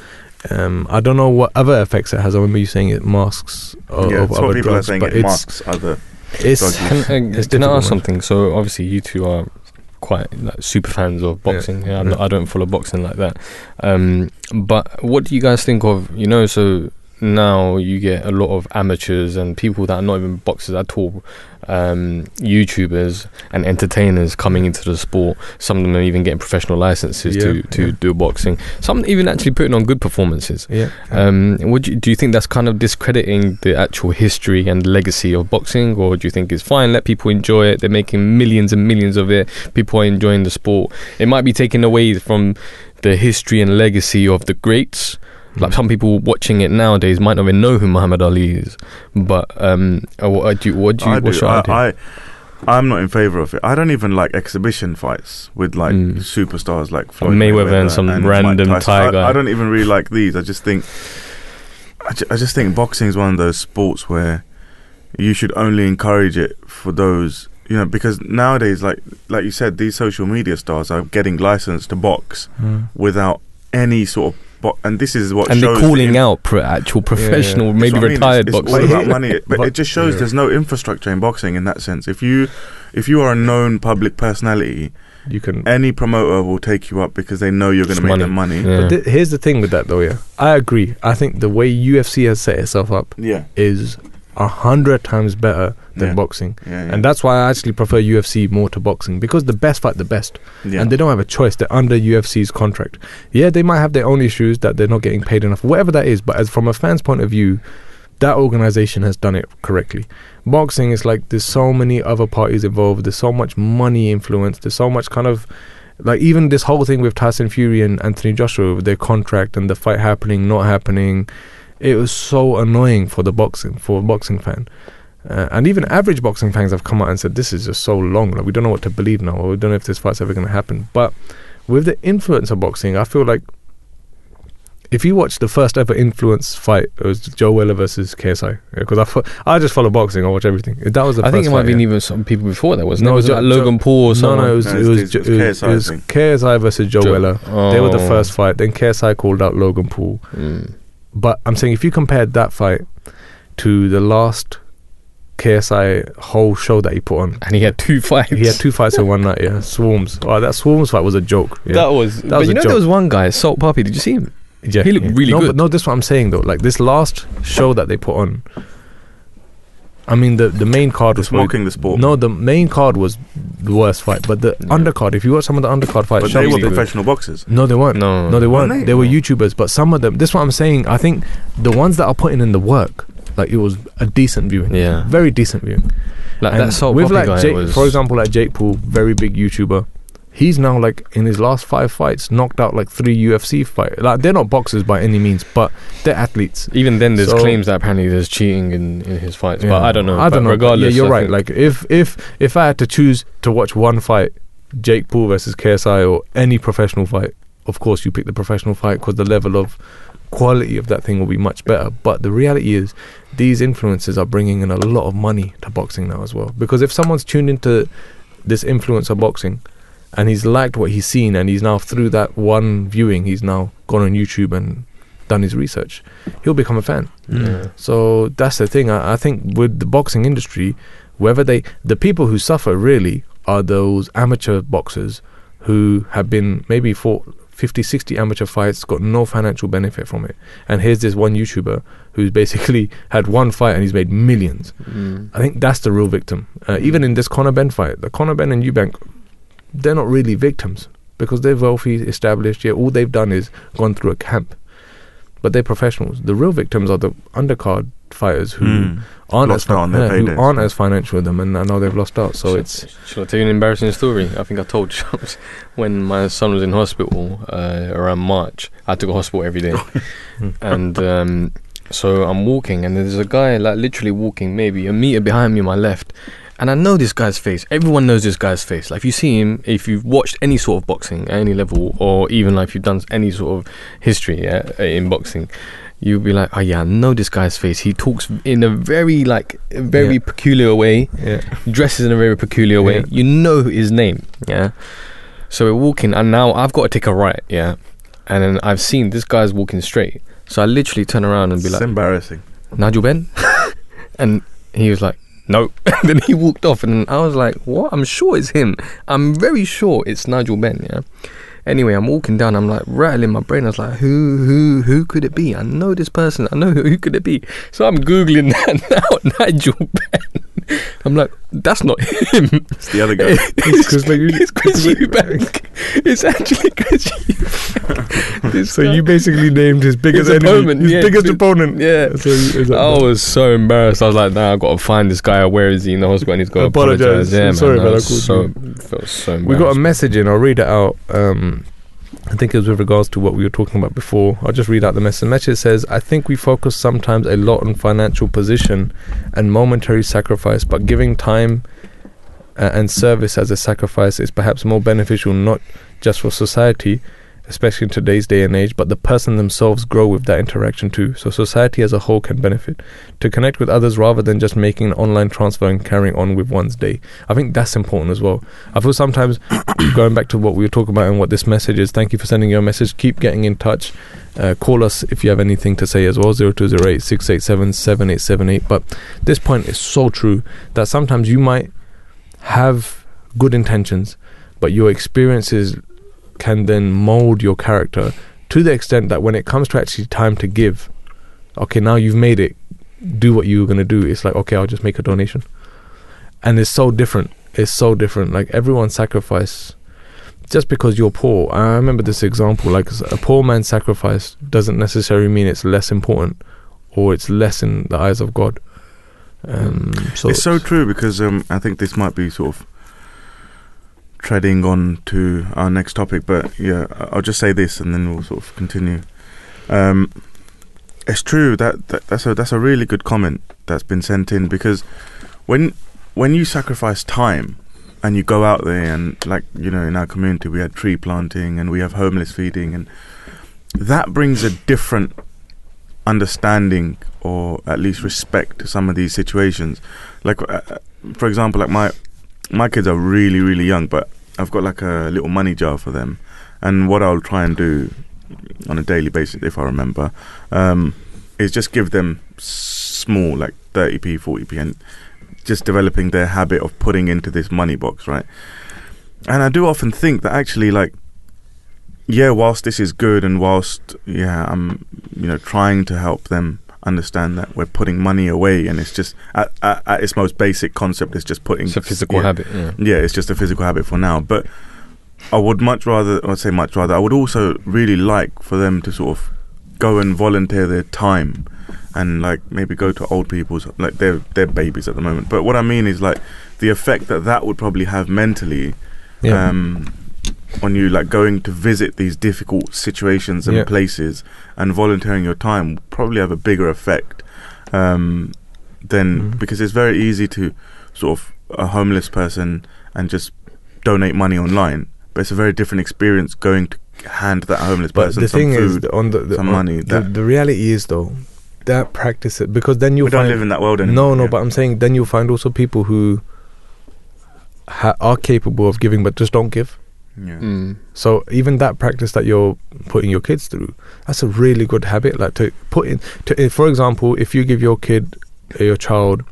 Um, I don't know what other effects it has. I remember you saying it masks o- yeah, of that's other what people drugs, are saying. but It masks other. it's drug. Can, uh, It's can I ask something? So obviously you two are quite like, super fans of boxing. Yeah, I'm Yeah. not, I don't follow boxing like that. Um, but what do you guys think of? You know, so now you get a lot of amateurs and people that are not even boxers at all, um, YouTubers and entertainers coming into the sport. Some of them are even getting professional licenses to to yeah. do boxing. Some even actually putting on good performances. yeah. Um, would you, do you think that's kind of discrediting the actual history and legacy of boxing, or do you think it's fine? Let people enjoy it. They're making millions and millions of it. People are enjoying the sport. It might be taken away from the history and legacy of the greats. Like some people watching it nowadays might not even know who Muhammad Ali is. But um, uh, what do you? What do you? I what's do. your I, idea? I, I'm not in favor of it. I don't even like exhibition fights with like Mm. superstars like Floyd Mayweather and some Mike random tiger. Thai I. I don't even really like these. I just think, I, ju- I just think boxing is one of those sports where you should only encourage it for those you know because nowadays like like you said these social media stars are getting licensed to box Mm. without any sort of bo- and this is what and shows they're the calling in- out pro- actual professional, That's maybe what I mean. retired it's, it's boxers. all about money, but, But- it just shows yeah. there's no infrastructure in boxing in that sense. If you if you are a known public personality, You can. any promoter will take you up because they know you're going to make money. them money. Yeah. But th- here's the thing with that, though. Yeah, I agree. I think the way UFC has set itself up Yeah, is a hundred times better than Yeah. boxing, yeah, and that's why I actually prefer UFC more to boxing because the best fight the best. and they don't have a choice. They're under UFC's contract. Yeah, they might have their own issues that they're not getting paid enough, whatever that is. But as from a fan's point of view, that organization has done it correctly. Boxing is like there's so many other parties involved. There's so much money influence. There's so much kind of like even this whole thing with Tyson Fury and Anthony Joshua with their contract and the fight happening, not happening. it was so annoying for the boxing for a boxing fan. Uh, and even average boxing fans have come out and said this is just so long. Like we don't know what to believe now, or we don't know if this fight's ever going to happen. But with the influence of boxing, I feel like if you watch the first ever influence fight, it was Joe Weller versus KSI. Because I, fo- I just follow boxing. I watch everything. That was the I first think it might have been yeah. even some people before that, wasn't No, it? Was it Jo- like Logan Paul or No, no, it was, No, it it's- was, it's Jo- it was, KSI, it was KSI versus Joe, Joe- Weller. They were the Oh. first fight. Then KSI called out Logan Paul. Mm. But I'm saying if you compared that fight to the last KSI whole show that he put on, And he had two fights. he had two fights in one night. Yeah, Swarmz. Oh, that Swarmz fight was a joke. Yeah, That was. That but was you know, joke. there was one guy, Salt Papi. Did you see him? yeah he looked yeah. really no, good. But no, this is what I'm saying though. Like this last show that they put on. I mean, the the main card was Just probably- mocking the sport. No, the main card was the worst fight, but the undercard. If you watch some of the undercard fights, but they were the- professional boxers. No, they weren't. No. No, they weren't. Weren't they? they? were YouTubers, but some of them. This is what I'm saying. I think the ones that are putting in the work, like it was a decent viewing. Yeah. very decent viewing. Like And that Salt with like Jake, was. for example, like Jake Paul, very big YouTuber. He's now like in his last five fights, knocked out like three UFC fight. Like they're not boxers by any means, but they're athletes. even then, there's So- claims that apparently there's cheating in, in his fights. Yeah. But I don't know. I don't But know. Regardless, yeah, you're I right. Like if if if I had to choose to watch one fight, Jake Paul versus KSI or any professional fight, of course you pick the professional fight because the level of quality of that thing will be much better. But the reality is, these influencers are bringing in a lot of money to boxing now as well. Because if someone's tuned into this influencer boxing. And he's liked what he's seen, and he's now through that one viewing, he's now gone on YouTube and done his research. He'll become a fan. Mm. Yeah. So that's the thing. I, I think with the boxing industry, whether they, the people who suffer really are those amateur boxers who have been maybe fought 50, 60 amateur fights, got no financial benefit from it. And here's this one YouTuber who's basically had one fight and he's made millions. Mm. I think that's the real victim. Uh, even in this Conor Benn fight, the Conor Benn and Eubank, they're not really victims because they're wealthy, established. Yeah, all they've done is gone through a camp, but they're professionals. The real victims are the undercard fighters who Mm. aren't Lost as out on their yeah, who aren't as financial with them, and I know they've lost out. So Shall- it's Shall I tell you an embarrassing story? I think I told Shams when my son was in hospital uh, around March. I had to go to hospital every day, and um, so I'm walking, and there's a guy like literally walking, maybe a meter behind me on my left, and I know this guy's face. Everyone knows this guy's face. Like if you see him, if you've watched any sort of boxing at any level, or even like if you've done any sort of history yeah, in boxing. You'll be like, oh yeah, I know this guy's face. He talks in a very like, very Yeah. peculiar way yeah, dresses in a very peculiar way. Yeah. You know his name, yeah. So we're walking, and now I've got to take a right, yeah. And then I've seen this guy's walking straight, so I literally turn around and be It's like, embarrassing. "Nigel Benn," and he was like, "No." then he walked off, and I was like, "What? I'm sure it's him. I'm very sure it's Nigel Benn." Yeah. Anyway, I'm walking down. I'm like rattling my brain. I was like, "Who, who, who could it be? I know this person. I know who, who could it be?" So I'm googling that now, Nigel Benn. I'm like, "That's not him." It's the other guy. It's Chris Meg- it's Chris Eubank. It's actually Chris Eubank. So guy- you basically named his biggest His enemy, opponent, his yeah, biggest his- opponent. yeah. So you- is I was so embarrassed. I was like, "Nah, I've got to find this guy. Where is he in the hospital? I need to go Apologise. apologize." Yeah, man. Sorry, I man, I was so felt so. we got a message in. I'll read it out. Um, I think it was with regards to what we were talking about before. I'll just read out the message. Message says, I think we focus sometimes a lot on financial position and momentary sacrifice, but giving time uh, and service as a sacrifice is perhaps more beneficial not just for society, especially in today's day and age, but the person themselves grow with that interaction too. So society as a whole can benefit to connect with others rather than just making an online transfer and carrying on with one's day. I think that's important as well. I feel sometimes going back to what we were talking about and what this message is. Thank you for sending your message. Keep getting in touch. Uh, call us if you have anything to say as well. Zero two zero eight six eight seven seven eight seven eight. But this point is so true that sometimes you might have good intentions, but your experiences can then mold your character to the extent that when it comes to actually time to give, okay, now you've made it, do what you were going to do. It's like, okay, I'll just make a donation. And it's so different. It's so different. Like everyone sacrifice just because you're poor. I remember this example like a poor man's sacrifice doesn't necessarily mean it's less important or it's less in the eyes of God. Um, so it's so true because um, I think this might be sort of treading on to our next topic, but yeah, I'll just say this and then we'll sort of continue. Um, It's true that, that that's a that's a really good comment that's been sent in because when when you sacrifice time and you go out there and like you know in our community we had tree planting and we have homeless feeding and that brings a different understanding or at least respect to some of these situations like uh, for example like my my kids are really really young but I've got like a little money jar for them. And what I'll try and do on a daily basis if I remember um, is just give them small like 30p 40p and just developing their habit of putting into this money box right? And I do often think that actually like yeah whilst this is good and whilst yeah I'm you know trying to help them understand that we're putting money away and it's just at, at, at its most basic concept it's just putting It's a physical yeah, habit. Yeah. yeah, it's just a physical habit for now. But I would much rather, I'd say much rather, I would also really like for them to sort of go and volunteer their time and like maybe go to old people's, like they're, they're babies at the moment. But what I mean is like the effect that that would probably have mentally Yeah. um, on you, like going to visit these difficult situations and Yeah. places and volunteering your time probably have a bigger effect um, than Mhm. because it's very easy to sort of a homeless person and just donate money online, but it's a very different experience going to hand that homeless But person the some thing is, food. the- on the, the some on- money, The, the reality is though that practice it because then you we don't find live in that world no, anymore. no. yeah. But I'm saying then you'll find also people who ha- are capable of giving but just don't give. Yeah. Mm. So even that practice that you're putting your kids through, that's a really good habit. Like to put in, to, eh, for example, if you give your kid, uh, your child,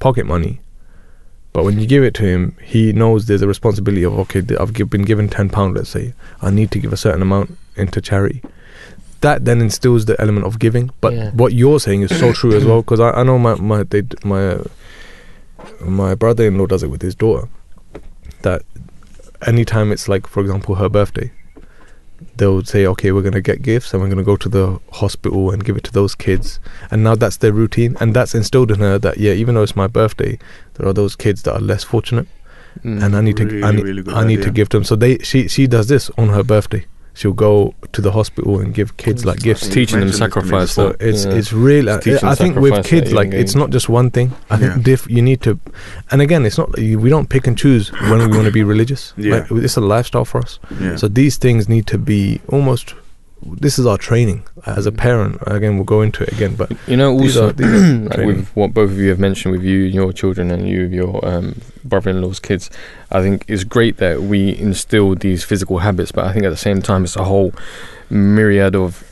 pocket money, but when you give it to him, he knows there's a responsibility of okay, I've gi- been given ten pound. Let's say I need to give a certain amount into charity. That then instills the element of giving. But Yeah. what you're saying is so true as well because I, I know my my they, my uh, my brother-in-law does it with his daughter. That anytime it's like, for example, her birthday, they'll say, okay, we're going to get gifts and we're going to go to the hospital and give it to those kids. And now that's their routine. And that's instilled in her that, yeah, even though it's my birthday, there are those kids that are less fortunate Mm. and I need to, I need, really I need to give them. So they, she, she does this on her birthday. She'll go to the hospital and give kids like gifts. teaching them mentioned this to me sacrifice. before. that, So it's yeah. it's really. It's uh, teaching I think with kids, like young it's not just one thing. I think diff, you need to, and again, it's not we don't pick and choose when we want to be religious. Yeah. Like, it's a lifestyle for us. yeah. So these things need to be almost. This is our training as a parent. Again, we'll go into it again, but You know, also are- these are like with what both of you have mentioned with you, and your children, and you, and your um, brother-in-law's kids, I think it's great that we instill these physical habits. But I think at the same time, it's a whole myriad of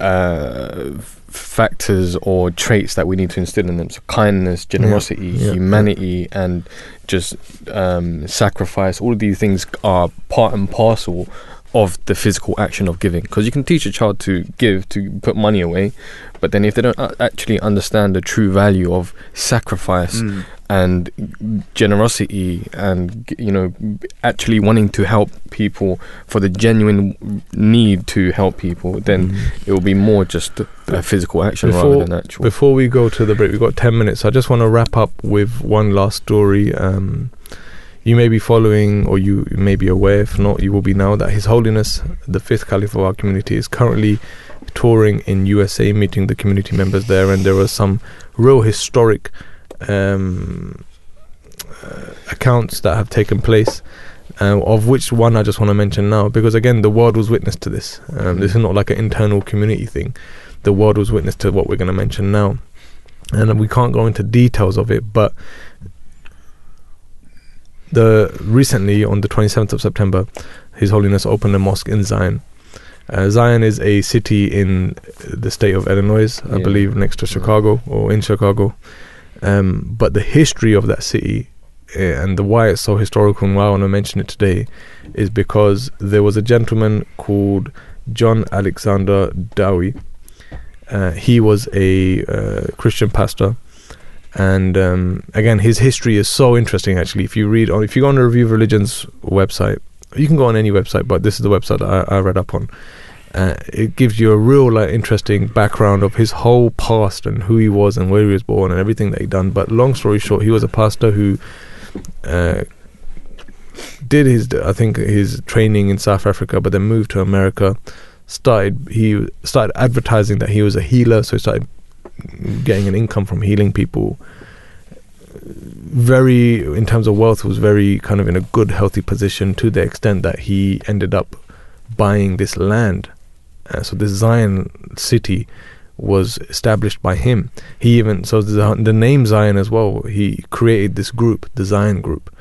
uh, factors or traits that we need to instill in them. So kindness, generosity, Yeah. humanity, and just um, sacrifice. All of these things are part and parcel of the physical action of giving. Because you can teach a child to give, to put money away, but then if they don't actually understand the true value of sacrifice Mm. and generosity and you know actually wanting to help people for the genuine need to help people then it will be more just a physical action Before- rather than actual Before we go to the break, we've got 10 minutes. I just want to wrap up with one last story. Um, you may be following, or you may be aware, if not, you will be now, that His Holiness, the fifth Caliph of our community, is currently touring in USA, meeting the community members there, and there are some real historic um, uh, accounts that have taken place. Uh, of which one I just want to mention now, because again, the world was witness to this. Um, this is not like an internal community thing the world was witness to what we're going to mention now. And we can't go into details of it, but the recently on the 27th of September, His Holiness opened a mosque in Zion. Uh, Zion is a city in the state of Illinois, I Yeah. believe, next to Chicago or in Chicago. Um, but the history of that city uh, and the why it's so historical and why I want to mention it today is because there was a gentleman called John Alexander Dowie. Uh, he was a uh, Christian pastor, and um, again, his history is so interesting. Actually, if you read on, if you go on the Review of Religion's website, you can go on any website, but this is the website I, I read up on. Uh, it gives you a real like interesting background of his whole past and who he was and where he was born and everything that he done. But long story short, he was a pastor who uh, did his, I think, his training in South Africa, but then moved to America, started he started advertising that he was a healer, so he started getting an income from healing people. Very, in terms of wealth, was very kind of in a good, healthy position to the extent that he ended up buying this land. Uh, so this Zion city was established by him. He even so the, the name Zion as well. He created this group, the Zion Group,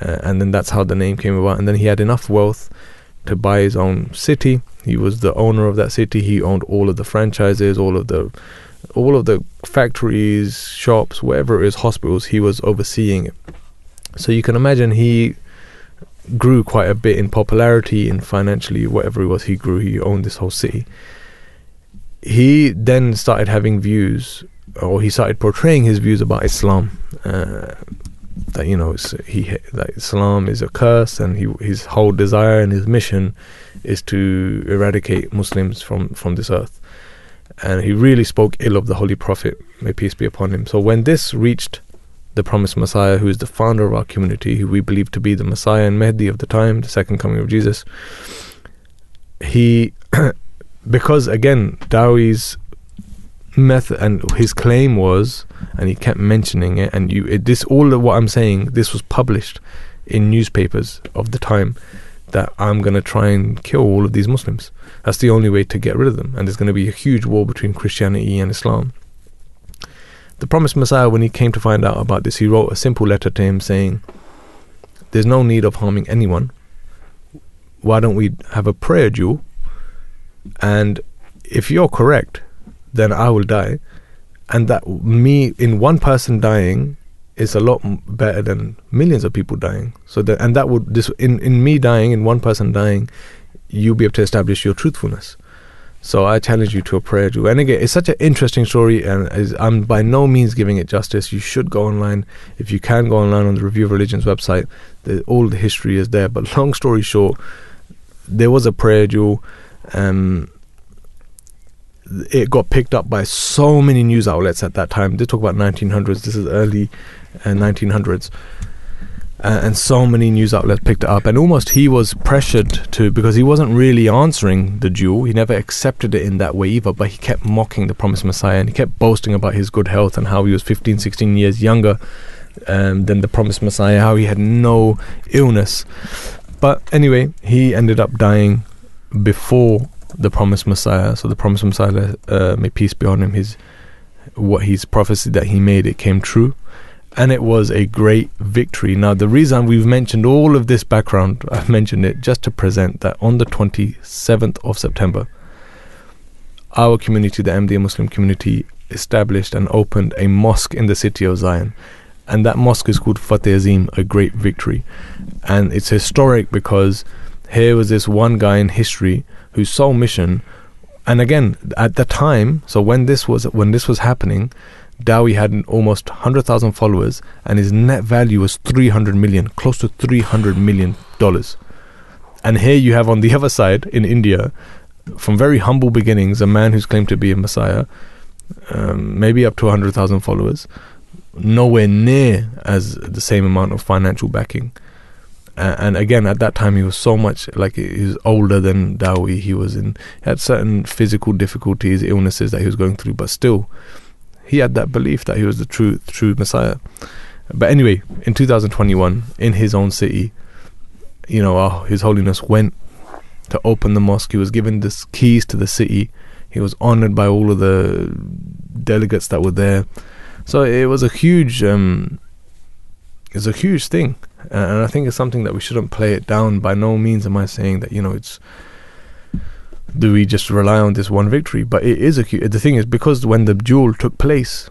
uh, and then that's how the name came about. And then he had enough wealth to buy his own city. He was the owner of that city. He owned all of the franchises, all of the all of the factories, shops, whatever it is, hospitals. He was overseeing. So you can imagine he grew quite a bit in popularity and financially, whatever it was, he grew. He owned this whole city. He then started having views, or he started portraying his views about Islam. Uh, that you know, he that Islam is a curse, and he, his whole desire and his mission is to eradicate Muslims from from this earth. And he really spoke ill of the Holy Prophet, may peace be upon him. So when this reached the promised Messiah, who is the founder of our community, who we believe to be the Messiah and Mahdi of the time, the second coming of Jesus. He, because again, Dowie's method and his claim was, and he kept mentioning it, and you, it, this all of what I'm saying, this was published in newspapers of the time that I'm going to try and kill all of these Muslims. That's the only way to get rid of them, and there's going to be a huge war between Christianity and Islam the promised Messiah, when he came to find out about this, he wrote a simple letter to him saying, There's no need of harming anyone. Why don't we have a prayer duel? And if you're correct, then I will die. And that me, in one person dying, is a lot better than millions of people dying. So that, and that would, this, in, in me dying, in one person dying, you'll be able to establish your truthfulness. So I challenge you to a prayer duel. And again, it's such an interesting story, and I'm by no means giving it justice. You should go online if you can go online on the Review of Religions website. The, all the history is there. But long story short, there was a prayer duel. Um, it got picked up by so many news outlets at that time. They talk about 1900s. This is early uh, 1900s uh, and so many news outlets picked it up and almost he was pressured to because he wasn't really answering the duel he never accepted it in that way either but he kept mocking the promised messiah and he kept boasting about his good health and how he was 15 16 years younger um, than the promised messiah how he had no illness but anyway he ended up dying before the promised messiah so the promised messiah uh, may peace be on him his what his prophecy that he made it came true and it was a great victory. Now, the reason we've mentioned all of this background, I've mentioned it just to present that on the 27th of September, our community, the Ahmadiyya Muslim community, established and opened a mosque in the city of Zion. And that mosque is called Fateh Azim, a great victory. And it's historic because here was this one guy in history whose sole mission, and again, at the time, so when this was when this was happening, Dowie had almost 100,000 followers and his net value was 300 million, close to 300 million dollars. And here you have on the other side in India, from very humble beginnings, a man who's claimed to be a messiah, um, maybe up to 100,000 followers, nowhere near as the same amount of financial backing. And again, at that time, he was so much like he was older than Dowie. He was in had certain physical difficulties, illnesses that he was going through, but still, he had that belief that he was the true true Messiah. But anyway, in 2021, in his own city, you know, His Holiness went to open the mosque. He was given the keys to the city. He was honored by all of the delegates that were there. So it was a huge, um, it's a huge thing, and I think it's something that we shouldn't play it down. By no means am I saying that you know it's do we just rely on this one victory? But it is a the thing is because when the duel took place,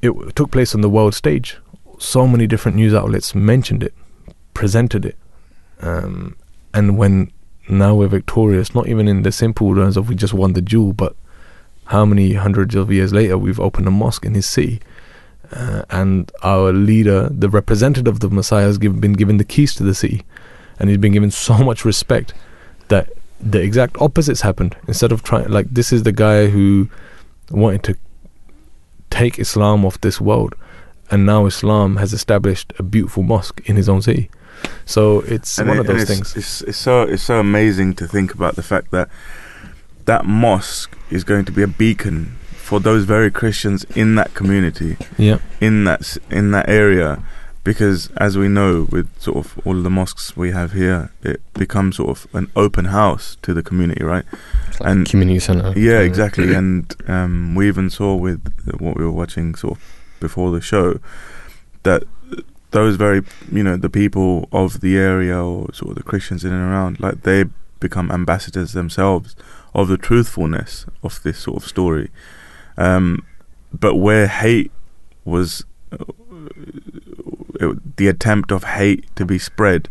it took place on the world stage. So many different news outlets mentioned it, presented it, um, and when now we're victorious, not even in the simple terms of we just won the duel, but how many hundreds of years later we've opened a mosque in his city. Uh, and our leader, the representative of the Messiah, has give, been given the keys to the city, and he's been given so much respect that the exact opposites happened. Instead of trying, like, this is the guy who wanted to take Islam off this world, and now Islam has established a beautiful mosque in his own city. So it's and one it, of those it's, things. It's, it's so it's so amazing to think about the fact that that mosque is going to be a beacon for those very Christians in that community, Yeah. in that in that area, because as we know, with sort of all of the mosques we have here, it becomes sort of an open house to the community, right? Like And- community center. Yeah, exactly. And um, we even saw with what we were watching sort of before the show that those very, you know, the people of the area or sort of the Christians in and around, like they become ambassadors themselves of the truthfulness of this sort of story. Um, but where hate was, uh, it, the attempt of hate to be spread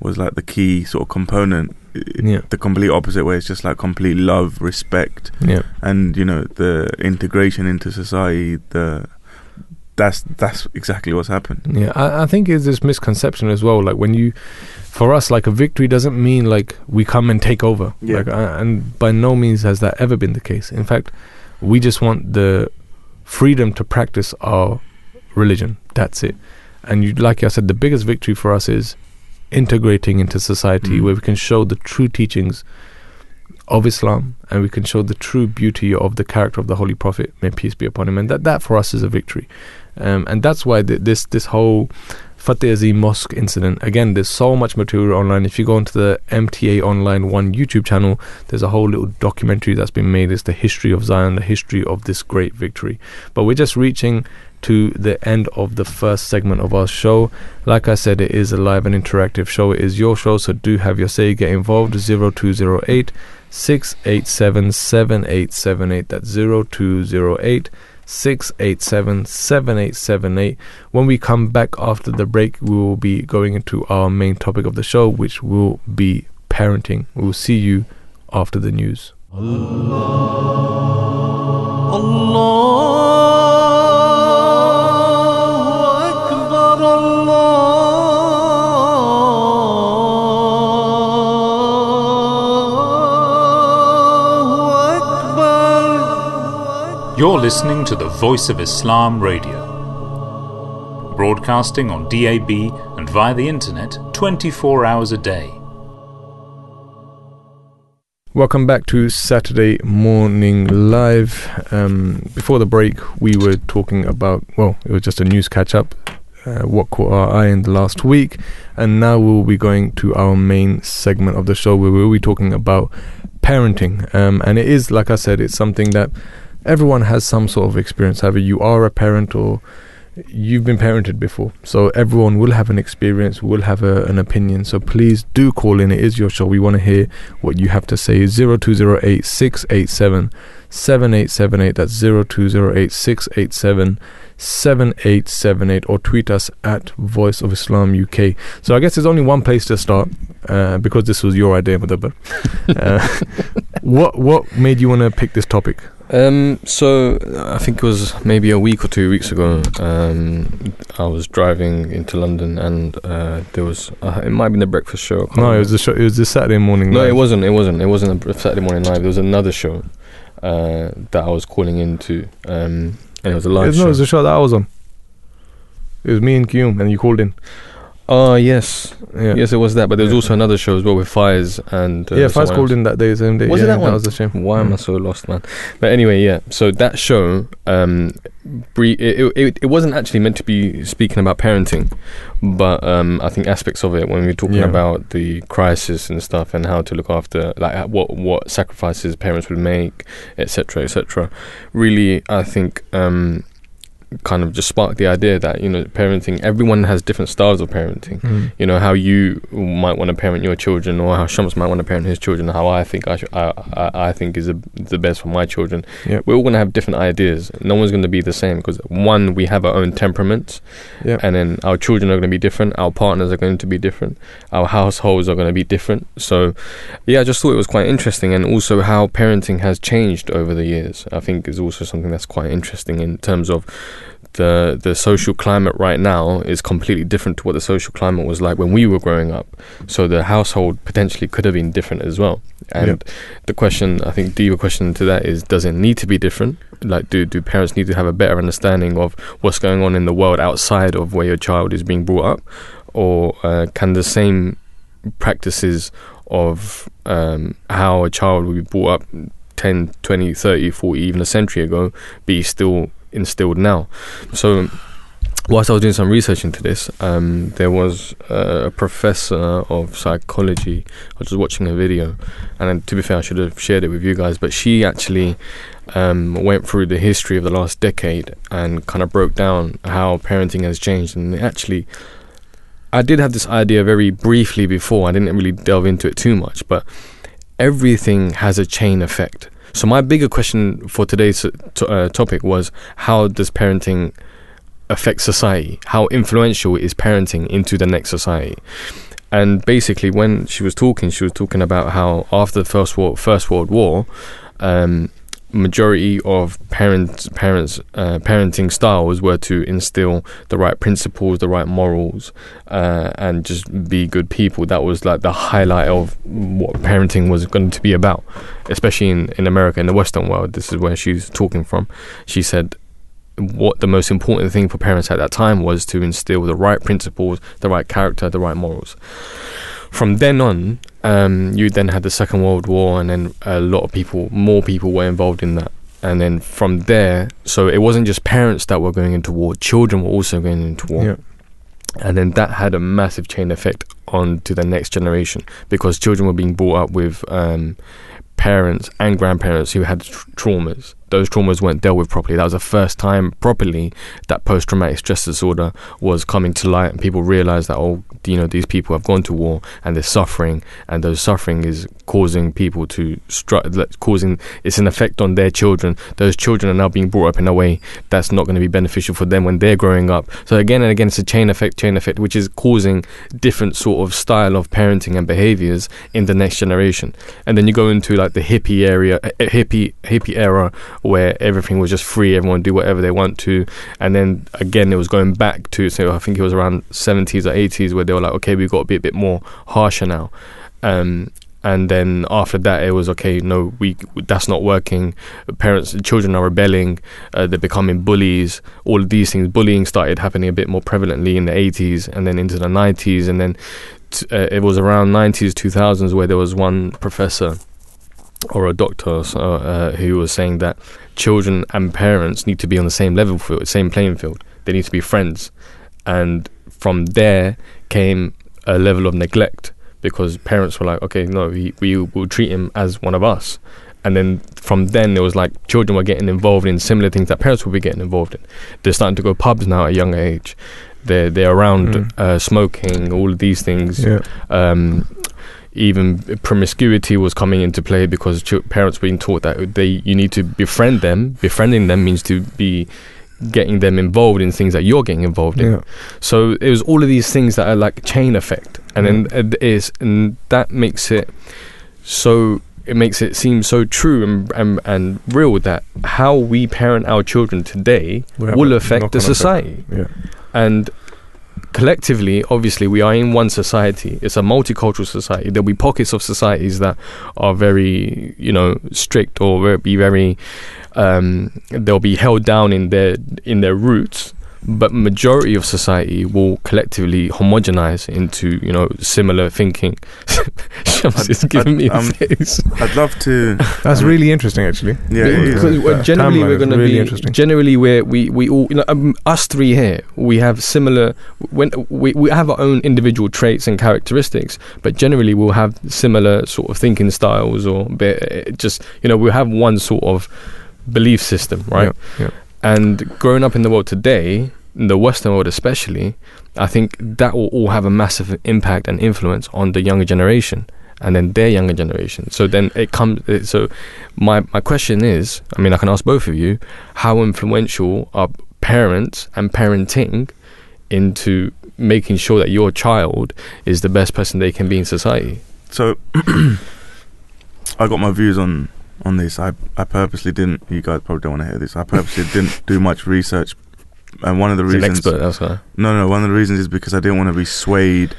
was like the key sort of component. Yeah. The complete opposite way. It's just like complete love, respect, Yeah. and you know the integration into society. The that's that's exactly what's happened. Yeah, I, I think it's this misconception as well. Like when you, for us, like a victory doesn't mean like we come and take over. Yeah. Like, uh, and by no means has that ever been the case. In fact, we just want the freedom to practice our religion. That's it. And you, like I said, the biggest victory for us is integrating into society, Mm. where we can show the true teachings of Islam, and we can show the true beauty of the character of the Holy Prophet, may peace be upon him. And that, that for us is a victory um, and that's why th- this this whole Fateh Azim Mosque incident. Again, there's so much material online. If you go onto the MTA Online One YouTube channel, there's a whole little documentary that's been made. It's the history of Zion, the history of this great victory. But we're just reaching to the end of the first segment of our show. Like I said, it is a live and interactive show. It is your show, so do have your say. Get involved. 0208 687 7878. That's 0208 687 7878. When we come back after the break, we will be going into our main topic of the show, which will be parenting. We will see you after the news. You're listening to the Voice of Islam Radio, broadcasting on DAB and via the internet 24 hours a day. Welcome back to Saturday Morning Live. Um, before the break, we were talking about, well, it was just a news catch up, uh, what caught our eye in the last week, and now we'll be going to our main segment of the show where we'll be talking about parenting. Um, and it is, like I said, it's something that everyone has some sort of experience, either you are a parent or you've been parented before. So everyone will have an experience, will have a, an opinion. So please do call in. It is your show. We want to hear what you have to say. 0208 687 7878. That's 0208 687 7878. Or tweet us at Voice of Islam UK. So I guess there's only one place to start uh, because this was your idea, Mudabbar. Uh, what, what made you want to pick this topic? Um, so I think it was maybe a week or two weeks ago. Um, I was driving into London, and uh, there was uh, it might have been the breakfast show. No, it was the show. It was the Saturday morning. No, live. it wasn't. It wasn't. It wasn't a Saturday morning live. There was another show uh, that I was calling into, um, and it was a It live was, no, it was the show that I was on. It was me and Guillaume, and you called in. Oh yes, Yeah, yes, it was that. But there was Yeah. also another show as well with Fires and uh, yeah. Faz someone called else. in that day, the same day. Was it yeah, that one? was a shame. Why am I Mm. so lost, man? But anyway, yeah. So that show, um, bre- it, it, it wasn't actually meant to be speaking about parenting, but um, I think aspects of it when we were talking Yeah. about the crisis and stuff and how to look after, like uh, what what sacrifices parents would make, etc., etc. Really, I think. Um, kind of just sparked the idea that you know parenting everyone has different styles of parenting Mm. you know how you might want to parent your children or how Shams might want to parent his children how I think I, sh- I, I, I think is the, the best for my children Yep. we're all going to have different ideas no one's going to be the same because one we have our own temperaments Yep. and then our children are going to be different our partners are going to be different our households are going to be different so yeah I just thought it was quite interesting and also how parenting has changed over the years I think is also something that's quite interesting in terms of the the social climate right now is completely different to what the social climate was like when we were growing up. So the household potentially could have been different as well. And the question, I think, deeper question to that is: Does it need to be different? Like, do do parents need to have a better understanding of what's going on in the world outside of where your child is being brought up, or uh, can the same practices of um, how a child would be brought up 10, 20, 30, 40, even a century ago, be still instilled now. So, whilst I was doing some research into this, um, there was a professor of psychology. I was just watching a video, and to be fair, I should have shared it with you guys, but she actually um, went through the history of the last decade and kind of broke down how parenting has changed. And actually, I did have this idea very briefly before. I didn't really delve into it too much, but everything has a chain effect. So my bigger question for today's uh, topic was how does parenting affect society? How influential is parenting into the next society? And basically, when she was talking, she was talking about how after the first world, first world war, um, majority of parents parents uh, parenting styles were to instill the right principles, the right morals, uh, and just be good people. That was like the highlight of what parenting was going to be about, especially in in America in the Western world. This is where she's talking from. She said. What the most important thing for parents at that time was to instill the right principles, the right character, the right morals. From then on, um, you then had the Second World War, and then a lot of people, more people were involved in that. And then from there, so it wasn't just parents that were going into war; children were also going into war. Yeah. And then that had a massive chain effect on to the next generation because children were being brought up with um, parents and grandparents who had tr- traumas. Those traumas weren't dealt with properly. That was the first time properly that post traumatic stress disorder was coming to light, and people realized that, oh, you know, these people have gone to war and they're suffering, and those suffering is causing people to, stru- causing, it's an effect on their children. Those children are now being brought up in a way that's not going to be beneficial for them when they're growing up. So, again and again, it's a chain effect, chain effect, which is causing different sort of style of parenting and behaviors in the next generation. And then you go into like the hippie area, uh, hippie, hippie era where everything was just free, everyone do whatever they want to, and then again it was going back to so I think it was around seventies or eighties where they were like, okay, we've got to be a bit more harsher now, um, and then after that it was okay, no, we that's not working. Parents, children are rebelling, uh, they're becoming bullies. All of these things, bullying started happening a bit more prevalently in the eighties and then into the nineties, and then. T- uh, it was around 90s 2000s where there was one professor or a doctor so, uh, who was saying that children and parents need to be on the same level field, same playing field. They need to be friends, and from there came a level of neglect because parents were like, okay, no, we we will treat him as one of us. And then from then, it was like children were getting involved in similar things that parents would be getting involved in. They're starting to go pubs now at a younger age. They're they're around Mm. uh, smoking, all of these things. Yeah. Um, even promiscuity was coming into play because ch- parents were being taught that they you need to befriend them. Befriending them means to be getting them involved in things that you're getting involved in. Yeah. So it was all of these things that are like chain effect, and then it is, and that makes it so. It makes it seem so true and, and and real that how we parent our children today will affect the society Yeah. and collectively obviously we are in one society. It's a multicultural society. There'll be pockets of societies that are very you know strict or be very um, they'll be held down in their in their roots but majority of society will collectively homogenize into you know similar thinking Shams is I'd- giving me a um, face I'd love to. That's um, really interesting, actually. Yeah, it is. because Yeah. generally Timeline we're going to really be interesting. generally where we we all you know um, us three here we have similar when we we have our own individual traits and characteristics but generally we'll have similar sort of thinking styles or just you know we'll have one sort of belief system right Yeah. yeah. And growing up in the world today, in the Western world especially, I think that will all have a massive impact and influence on the younger generation and then their younger generation. So then it comes. So my my question is, I mean, I can ask both of you, how influential are parents and parenting into making sure that your child is the best person they can be in society? So, I got my views on on this. I I purposely didn't. You guys probably don't want to hear this. I purposely didn't do much research, and one of the reasons. expert, that's why. No, no. One of the reasons is because I didn't want to be swayed,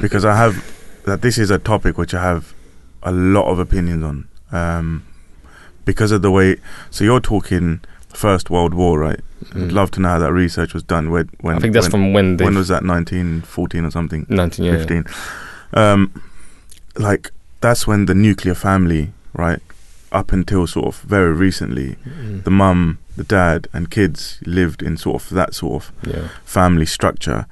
because I have that this is a topic which I have a lot of opinions on, um, because of the way. So you're talking First World War, right? I'd Mm. love to know how that research was done. When, when I think that's when, from when when was that? 1914 or something? 19 yeah. 15. Um, like that's when the nuclear family, right, up until sort of very recently, Mm. the mum, the dad, and kids lived in sort of that sort of Yeah. family structure,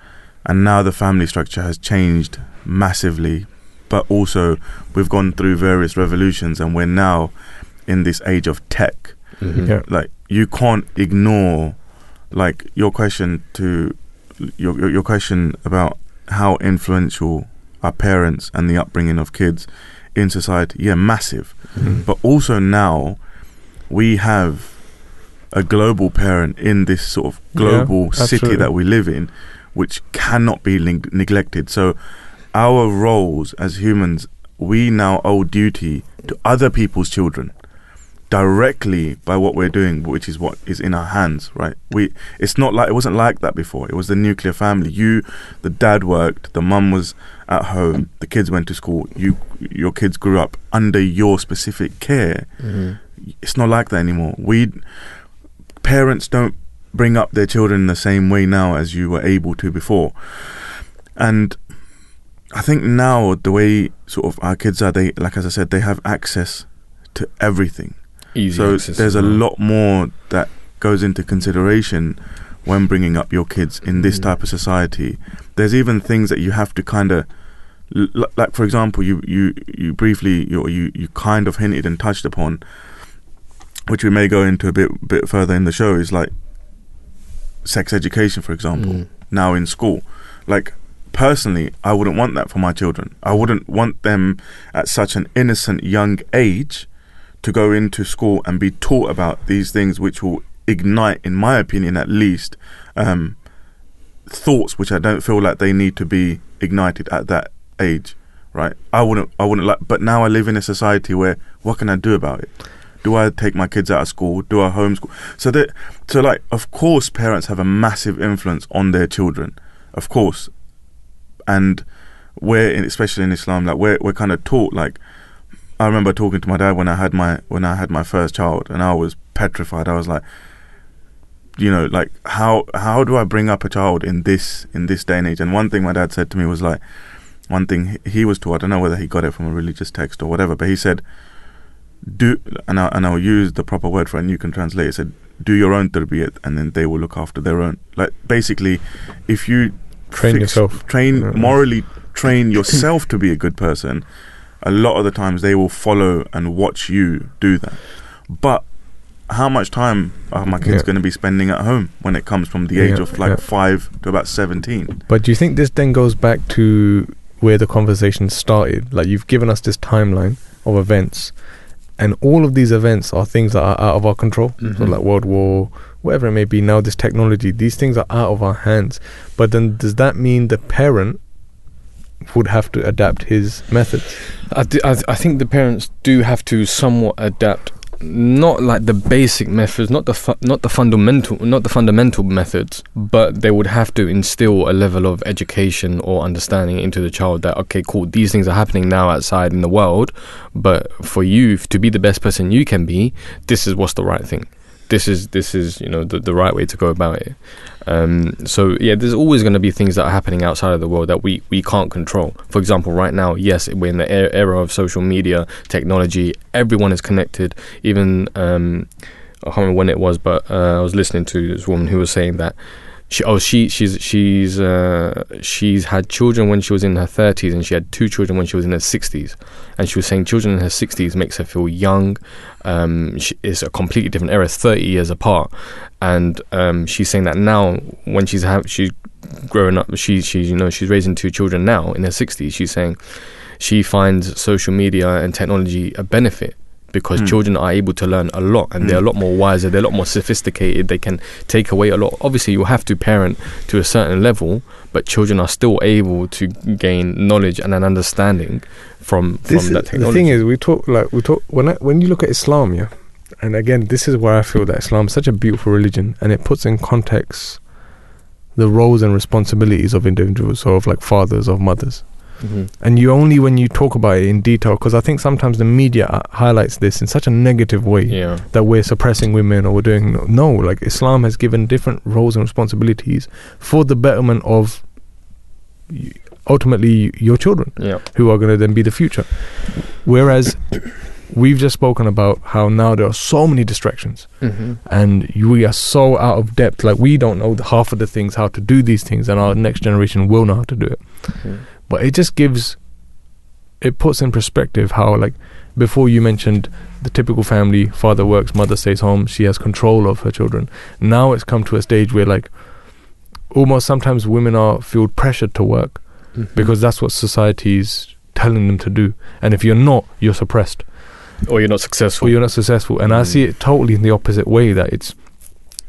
and now the family structure has changed massively. But also, we've gone through various revolutions, and we're now in this age of tech. Mhm. Yeah. Like you can't ignore, like your question to your your, your question about how influential are parents and the upbringing of kids in society. Yeah, massive. Mm. But also now, we have a global parent in this sort of global Yeah, city that we live in, which cannot be neg- neglected. So, our roles as humans, we now owe duty to other people's children directly by what we're doing, which is what is in our hands, right? We it's not like it wasn't like that before. It was the nuclear family. You, the dad worked, the mum was at home, the kids went to school. You, your kids grew up under your specific care. Mhm. It's not like that anymore. We parents don't bring up their children the same way now as you were able to before, and I think now the way sort of our kids are, they like as I said, they have access to everything Easy so access there's a lot more that goes into consideration when bringing up your kids in this Mm. type of society. There's even things that you have to kind of, l- like for example, you you you briefly you you you kind of hinted and touched upon, which we may go into a bit bit further in the show. Is like sex education, for example, Mm. now in school. Like personally, I wouldn't want that for my children. I wouldn't want them at such an innocent young age to go into school and be taught about these things, which will ignite, in my opinion, at least, um, thoughts which I don't feel like they need to be ignited at that age. Right? I wouldn't. I wouldn't like. But now I live in a society where what can I do about it? Do I take my kids out of school? Do I homeschool? So that, so like, of course, parents have a massive influence on their children, of course, and we're in, especially in Islam, like we're we're kind of taught. Like, I remember talking to my dad when I had my when I had my first child, and I was petrified. I was like, you know, like how how do I bring up a child in this in this day and age? And one thing my dad said to me was like, one thing he- he was taught. I don't know whether he got it from a religious text or whatever, but he said, do and I and I'll use the proper word for it, and you can translate. It said, do your own tarbiyat, and then they will look after their own. Like basically, if you Train fix- yourself. train Yeah. morally, train yourself to be a good person. A lot of the times they will follow and watch you do that. But how much time are my kids Yeah. going to be spending at home when it comes from the age Yeah, of like yeah. five to about seventeen? But do you think this then goes back to where the conversation started? Like you've given us this timeline of events, and all of these events are things that are out of our control. So Mhm. like World War, whatever it may be. Now this technology, these things are out of our hands. But then does that mean the parent would have to adapt his methods? I, d- I, th- I think the parents do have to somewhat adapt, not like the basic methods, not the fu- not the fundamental, not the fundamental methods, but they would have to instill a level of education or understanding into the child that okay, cool, these things are happening now outside in the world, but for you to be the best person you can be, this is what's the right thing. This is this is you know the the right way to go about it. Um, so yeah, there's always going to be things that are happening outside of the world that we, we can't control. For example, right now, yes, we're in the era of social media technology. Everyone is connected. Even um, I can't remember when it was, but uh, I was listening to this woman who was saying that she oh she she's she's uh, she's had children when she was in her 30s and she had two children when she was in her 60s and she was saying children in her 60s makes her feel young. Um, she, it's a completely different era 30 years apart. And um, she's saying that now when she's have she's growing up she she's you know she's raising two children now in her 60s she's saying she finds social media and technology a benefit because Hmm. children are able to learn a lot and they're a Hmm. lot more wiser they're a lot more sophisticated they can take away a lot obviously you have to parent to a certain level but children are still able to gain knowledge and an understanding from This from that is, the thing is, we talk like we talk when I, when you look at Islam, yeah, and again, this is where I feel that Islam is such a beautiful religion, and it puts in context the roles and responsibilities of individuals, so of like fathers, of mothers, Mhm. and you only when you talk about it in detail, because I think sometimes the media highlights this in such a negative way yeah that we're suppressing women or we're doing no, like Islam has given different roles and responsibilities for the betterment of ultimately your children Yeah. who are going to then be the future. Whereas we've just spoken about how now there are so many distractions Mm-hmm. and we are so out of depth. Like we don't know the half of the things how to do these things, and our next generation will know how to do it. Mm. But it just gives, it puts in perspective how like before you mentioned the typical family: father works, mother stays home, she has control of her children. Now it's come to a stage where like almost sometimes women are feel pressured to work Mm-hmm. because that's what society's telling them to do, and if you're not, you're suppressed or you're not successful. or you're not successful. And I Mm. see it totally in the opposite way. That it's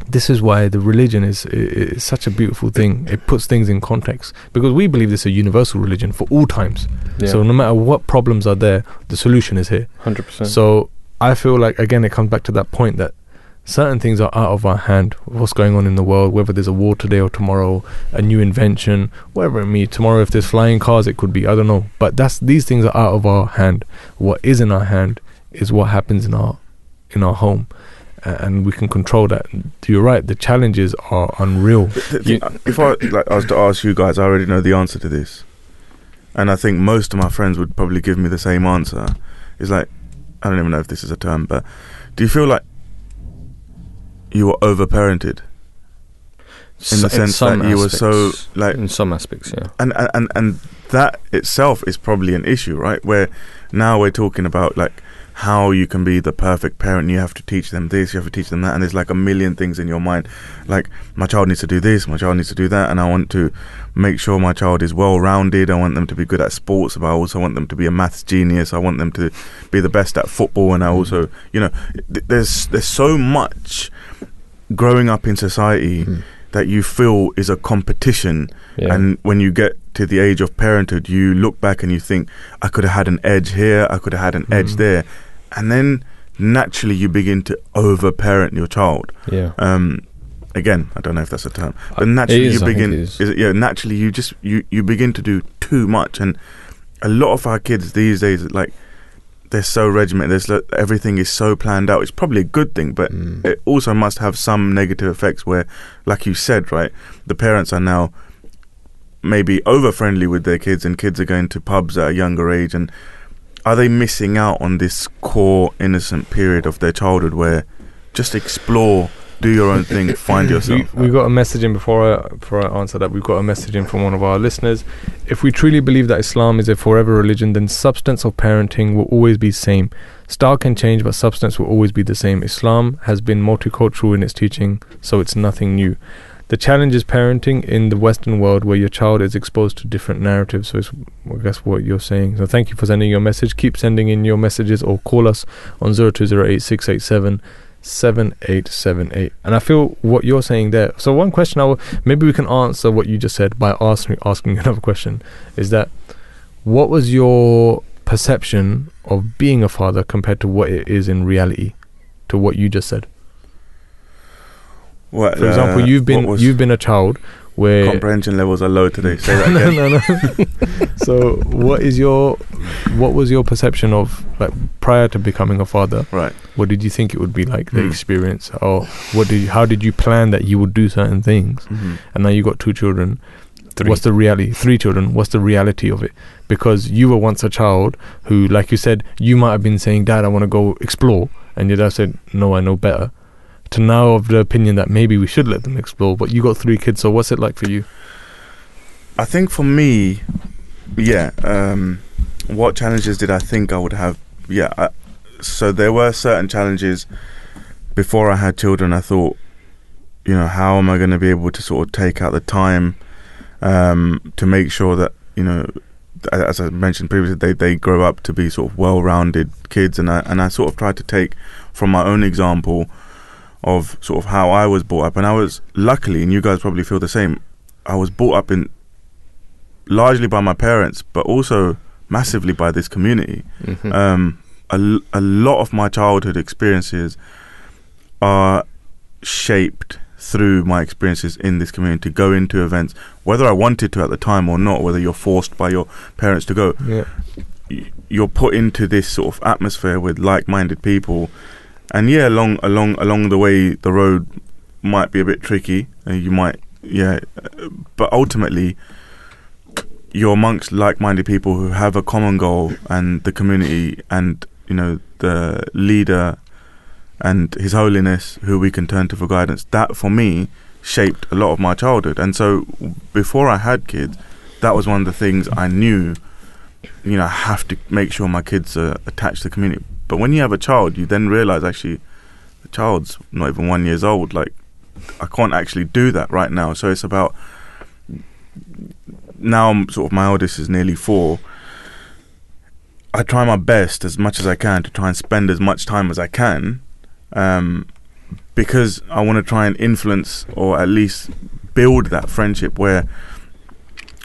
this is why the religion is, is such a beautiful thing. It puts things in context because we believe this is a universal religion for all times. yeah. So no matter what problems are there, the solution is here. hundred percent. So I feel like again it comes back to that point that certain things are out of our hand. What's going on in the world, whether there's a war today or tomorrow, a new invention, whatever it may. Tomorrow, if there's flying cars, it could be. I don't know. But that's these things are out of our hand. What is in our hand is what happens in our in our home, and we can control that. You're right. The challenges are unreal. The thing- uh, if I like, I was to ask you guys, I already know the answer to this, and I think most of my friends would probably give me the same answer. It's like I don't even know if this is a term, but do you feel like you were overparented in the sense that you were so like in some aspects, yeah. and and and, and that itself is probably an issue, right? Where now we're talking about like how you can be the perfect parent. You have to teach them this, you have to teach them that, and there's like a million things in your mind. Like my child needs to do this, my child needs to do that, and I want to make sure my child is well rounded. I want them to be good at sports, but I also want them to be a maths genius. I want them to be the best at football, and I also, you know, th- there's there's so much growing up in society Mm. that you feel is a competition Yeah. and when you get to the age of parenthood, you look back and you think, I could have had an edge here, I could have had an edge Mm. there. And then naturally you begin to overparent your child. yeah. Um, again, I don't know if that's a term, but Uh, naturally is, you begin, is. is it, yeah, naturally you just, you, you begin to do too much. And a lot of our kids these days, like, they're so regimented. There's like, everything is so planned out. It's probably a good thing, but Mm. it also must have some negative effects where, like you said, right, the parents are now maybe over friendly with their kids, and kids are going to pubs at a younger age. And are they missing out on this core innocent period of their childhood where just explore, do your own thing, find We, yourself? we got a message in before I, before I answer that. We've got a message in from one of our listeners. If we truly believe that Islam is a forever religion, then substance of parenting will always be same. Style can change, but substance will always be the same. Islam has been multicultural in its teaching, so it's nothing new. The challenge is parenting in the Western world where your child is exposed to different narratives. So it's, I guess, what you're saying. So thank you for sending your message. Keep sending in your messages or call us on 0208 687 7878. And I feel what you're saying there. So, one question I will, maybe we can answer what you just said by asking, asking another question is that what was your perception of being a father compared to what it is in reality to what you just said? What, For example, uh, you've been you've been a child where comprehension levels are low today. Say that again. no, no. so, what is your what was your perception of like prior to becoming a father? Right. What did you think it would be like the Hmm. experience, or what did you, how did you plan that you would do certain things? hmm And now you got two children. Three. What's the reality? Three children. What's the reality of it? Because you were once a child who, like you said, you might have been saying, "Dad, I want to go explore," and your dad said, "No, I know better." To now of the opinion that maybe we should let them explore, but you got three kids, so what's it like for you? I think for me, yeah. Um, what challenges did I think I would have? Yeah. I, so there were certain challenges before I had children. I thought, you know, how am I going to be able to sort of take out the time um, to make sure that you know, as I mentioned previously, they they grow up to be sort of well-rounded kids, and I and I sort of tried to take from my own example of sort of how I was brought up, and I was luckily, and you guys probably feel the same. I was brought up in largely by my parents, but also massively by this community. Mhm. Um, a, a lot of my childhood experiences are shaped through my experiences in this community. Go into events, whether I wanted to at the time or not, whether you're forced by your parents to go, Yeah. you're put into this sort of atmosphere with like-minded people, and yeah, along along along the way, the road might be a bit tricky, and you might yeah, but ultimately, you're amongst like-minded people who have a common goal and the community and you know the leader and his holiness who we can turn to for guidance. That for me shaped a lot of my childhood. And so before i had kids that was one of the things i knew you know i have to make sure my kids are attached to the community but when you have a child you then realize actually the child's not even one years old like i can't actually do that right now so it's about now I'm sort of my oldest is nearly four. I try my best as much as I can to try and spend as much time as I can, um, because I want to try and influence or at least build that friendship. Where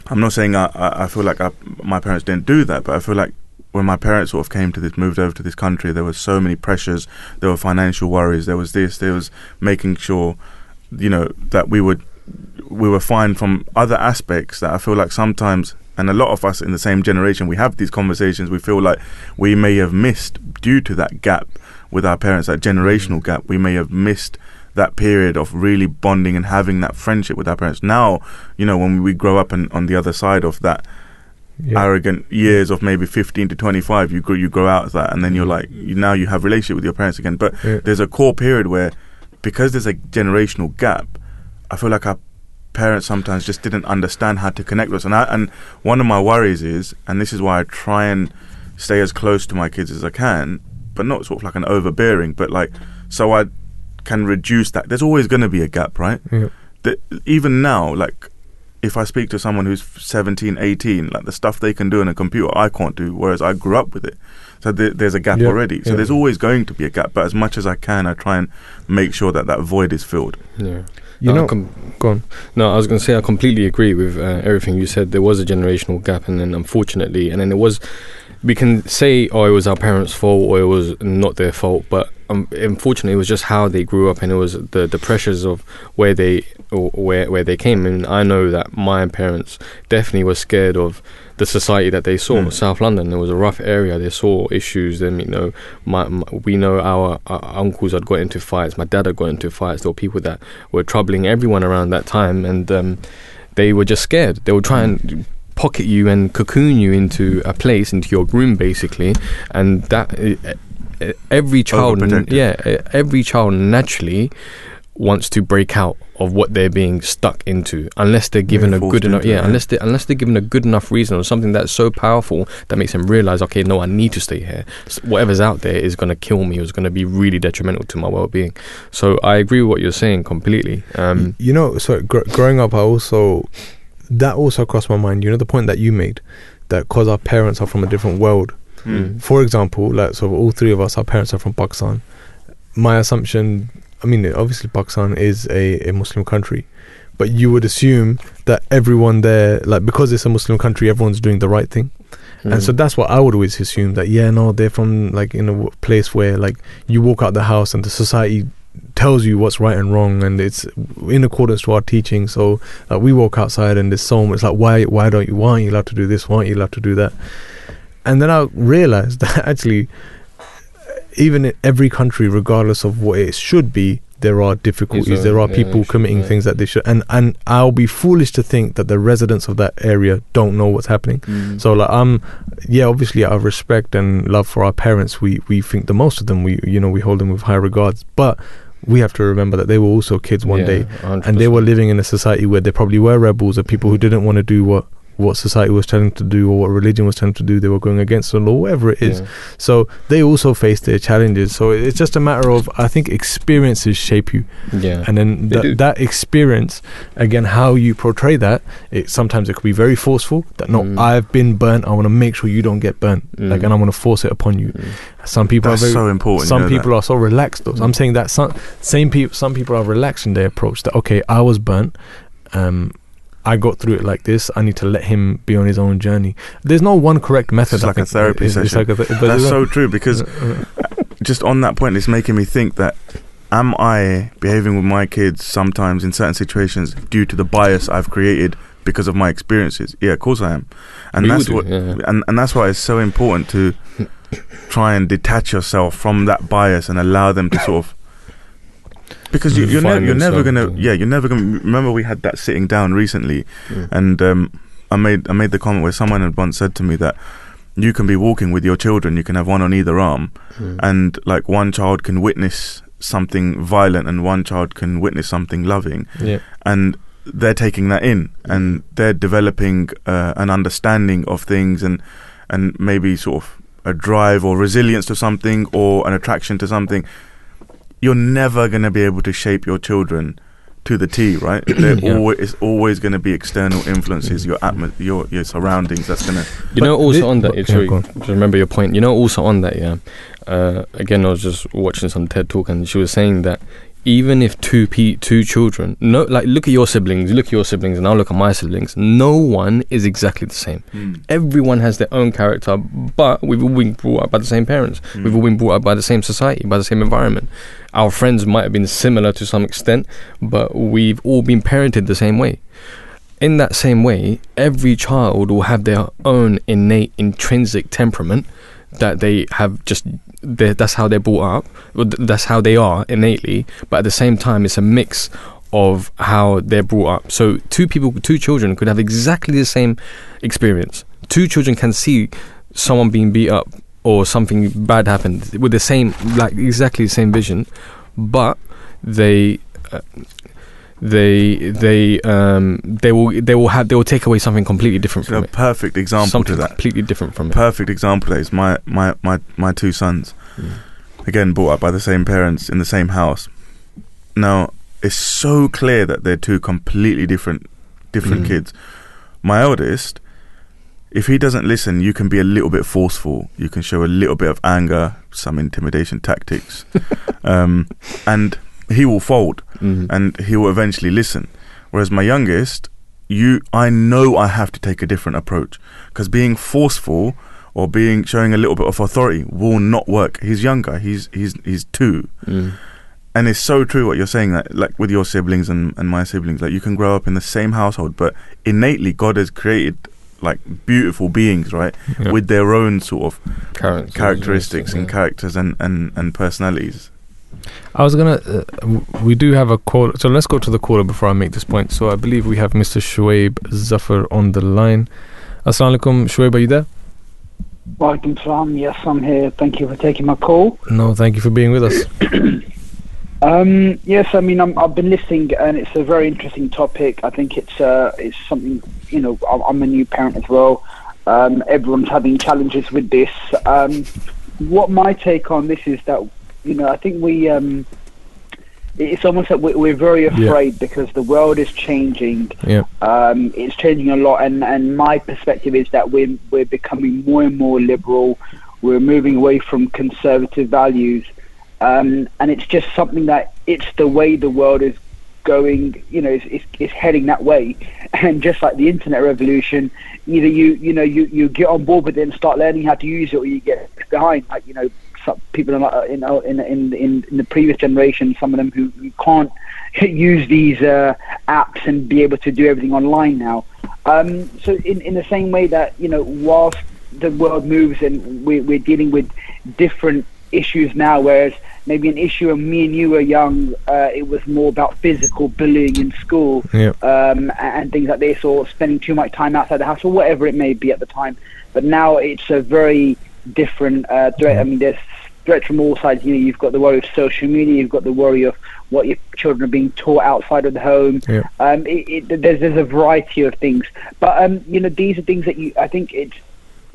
I'm not saying I, I, I feel like I, my parents didn't do that, but I feel like when my parents sort of came to this, moved over to this country, there were so many pressures. There were financial worries. There was this. There was making sure, you know, that we would we were fine from other aspects that I feel like sometimes, and a lot of us in the same generation, we have these conversations. We feel like we may have missed due to that gap with our parents, that generational gap. We may have missed that period of really bonding and having that friendship with our parents. Now, you know, when we grow up and on the other side of that Yeah. arrogant years of maybe 15 to 25 you grow you grow out of that and then you're mm. like you, now you have relationship with your parents again but Yeah. there's a core period where because there's a generational gap i feel like our parents sometimes just didn't understand how to connect with us and I, and one of my worries is and this is why i try and stay as close to my kids as i can but not sort of like an overbearing but like so i can reduce that there's always going to be a gap right Yeah. that even now, like if I speak to someone who's 17, 18, like the stuff they can do on a computer, I can't do, whereas I grew up with it. So th- there's a gap Yeah, already. So yeah. there's always going to be a gap. But as much as I can, I try and make sure that that void is filled. Yeah. You Uh, know, com- go on. No, I was going to say I completely agree with uh, everything you said. There was a generational gap, and then unfortunately, and then it was. We can say, oh, it was our parents' fault, or it was not their fault, but um, unfortunately, it was just how they grew up, and it was the the pressures of where they or where where they came. And I know that my parents definitely were scared of the society that they saw. Mm. South London, it was a rough area. They saw issues. Then you know, my, my we know our, our uncles had got into fights. My dad had got into fights. There were people that were troubling everyone around that time, and um, they were just scared. They would try and pocket you and cocoon you into a place, into your room, basically, and that uh, every child, yeah, every child naturally wants to break out of what they're being stuck into unless they're given a good enough it, yeah yeah. unless they unless they're given a good enough reason or something that's so powerful that makes them realize okay no I need to stay here S- whatever's out there is going to kill me or is going to be really detrimental to my well-being so I agree with what you're saying completely um you know, so gr- growing up, I also that also crossed my mind. You know, the point that you made that because our parents are from a different world. Mm. For example, like so, all three of us, our parents are from Pakistan. My assumption, I mean, obviously Pakistan is a, a Muslim country, but you would assume that everyone there, like because it's a Muslim country, everyone's doing the right thing. And so Mm. that's what I would always assume that yeah, no, they're from like in a w- place where like you walk out the house and the society tells you what's right and wrong, and it's in accordance to our teaching. So like, we walk outside and there's so much like why why don't you why aren't you allowed to do this? Why aren't you allowed to do that? And then I realized that actually, even in every country, regardless of what it should be, there are difficulties. there are yeah, people sure, committing yeah. things that they should. And and I'll be foolish to think that the residents of that area don't know what's happening. Mm. So like um yeah, obviously out of respect and love for our parents, we we think the most of them. We you know we hold them with high regards, but we have to remember that they were also kids one Yeah, day, 100%. and they were living in a society where there probably were rebels or people who didn't want to do what what society was telling them to do or what religion was telling them to do. They were going against the law, whatever it is. Yeah. So they also face their challenges. So it's just a matter of I think experiences shape you yeah and then th- that experience again how you portray that it sometimes it could be very forceful that no Mm. i've been burnt i want to make sure you don't get burnt like Mm. and i want to force it upon you Mm. some people That's are very so important. some you know people are so relaxed though i'm saying that some same people some people are relaxed in their approach that okay i was burnt um I got through it like this. I need to let him be on his own journey. There's no one correct method. It's like a therapy session. like a th- but That's so true because uh, just on that point, it's making me think that am I behaving with my kids sometimes in certain situations due to the bias I've created because of my experiences? Yeah, of course I am, and We that's do, what, yeah. and and that's why it's so important to try and detach yourself from that bias and allow them to sort of. Because you, you're, ne- you're never gonna, yeah. yeah, you're never gonna. Remember, we had that sitting down recently, Mm. and um, I made I made the comment where someone had once said to me that you can be walking with your children, you can have one on either arm, and like one child can witness something violent and one child can witness something loving, Yeah. and they're taking that in and they're developing uh, an understanding of things and and maybe sort of a drive or resilience to something or an attraction to something. You're never going to be able to shape your children to the T, right? Yeah. always it's always going to be external influences, your atmo- your your surroundings. That's gonna You know, also thi- on that, but- yeah, yeah, sorry, just remember your point. You know, also on that, yeah. Uh, again, I was just watching some TED talk, and she was saying that even if two pe- two children, no, like look at your siblings, look at your siblings, and I'll look at my siblings. No one is exactly the same. Hmm. Everyone has their own character, but we've all been brought up by the same parents. Hmm. We've all been brought up by the same society, by the same environment. Our friends might have been similar to some extent, but we've all been parented the same way in that same way, every child will have their own innate, intrinsic temperament that they have just. That's how they're brought up. That's how they are innately. But at the same time, it's a mix of how they're brought up. So two people, two children could have exactly the same experience. Two children can see someone being beat up or something bad happened with the same, like exactly the same vision, but they. Uh, they they um they will they will have they will take away something completely different So from a it. perfect example something to that. completely different from it. Perfect example is my my my my two sons. Again, brought up by the same parents in the same house. Now it's so clear that they're two completely different different Mm. kids. My eldest, if he doesn't listen, you can be a little bit forceful. You can show a little bit of anger, some intimidation tactics, um, and he will fold Mhm. and he will eventually listen. Whereas my youngest, you, I know I have to take a different approach because being forceful or being showing a little bit of authority will not work. He's younger. He's he's he's two, Mm. and it's so true what you're saying. That like with your siblings and and my siblings, like you can grow up in the same household, but innately God has created like beautiful beings, right, Yeah. with their own sort of characteristics and yeah. characters and and and personalities. I was gonna. Uh, we do have a call, so let's go to the caller before I make this point. So I believe we have Mr. Shoaib Zafar on the line. Assalamu alaikum, Shoaib, are you there? Walaikum salam. Yes, I'm here. Thank you for taking my call. No, thank you for being with us. Um, yes, I mean I'm, I've been listening, and it's a very interesting topic. I think it's uh, it's something you know. I'm, I'm a new parent as well. Um, everyone's having challenges with this. Um, what my take on this is that you know I think we um, it's almost that we're, we're very Yeah. afraid because the world is changing. Yeah. um, it's changing a lot, and, and my perspective is that we're we're becoming more and more liberal. We're moving away from conservative values, um, and it's just something that it's the way the world is going. You know, it's, it's, it's heading that way, and just like the internet revolution, either you you know you, you get on board with it and start learning how to use it, or you get behind. Like you know, some people you know in in in, in the previous generation, some of them who, who can't use these uh, apps and be able to do everything online now. Um, so in, in the same way that you know, whilst the world moves and we, we're dealing with different issues now, whereas maybe an issue when me and you were young, uh, it was more about physical bullying in school um, and things like this, or spending too much time outside the house, or whatever it may be at the time. But now it's a very different uh, threat. I mean, there's threats from all sides. You know, you've got the worry of social media, you've got the worry of what your children are being taught outside of the home. Yeah. Um, it, it, there's there's a variety of things, but um, you know, these are things that you. I think it's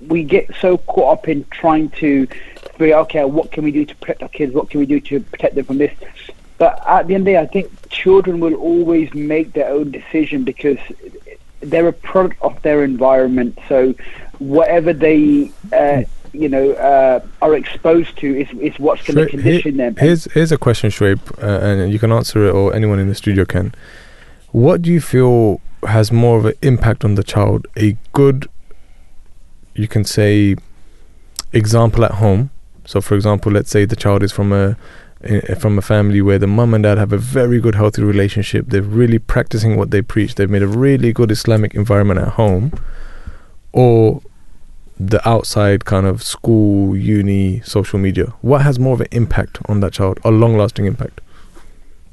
we get so caught up in trying to figure, okay, what can we do to protect our kids? What can we do to protect them from this? But at the end of the day, I think children will always make their own decision because they're a product of their environment. So whatever they, uh, you know, uh, are exposed to is, is what's going to condition them. Here's here's a question, Shoaib, uh, and you can answer it, or anyone in the studio can. What do you feel has more of an impact on the child? A good, you can say, example at home. So, for example, let's say the child is from a from a family where the mum and dad have a very good, healthy relationship. They're really practicing what they preach. They've made a really good Islamic environment at home, or the outside kind of school, uni, social media. What has more of an impact on that child, a long-lasting impact,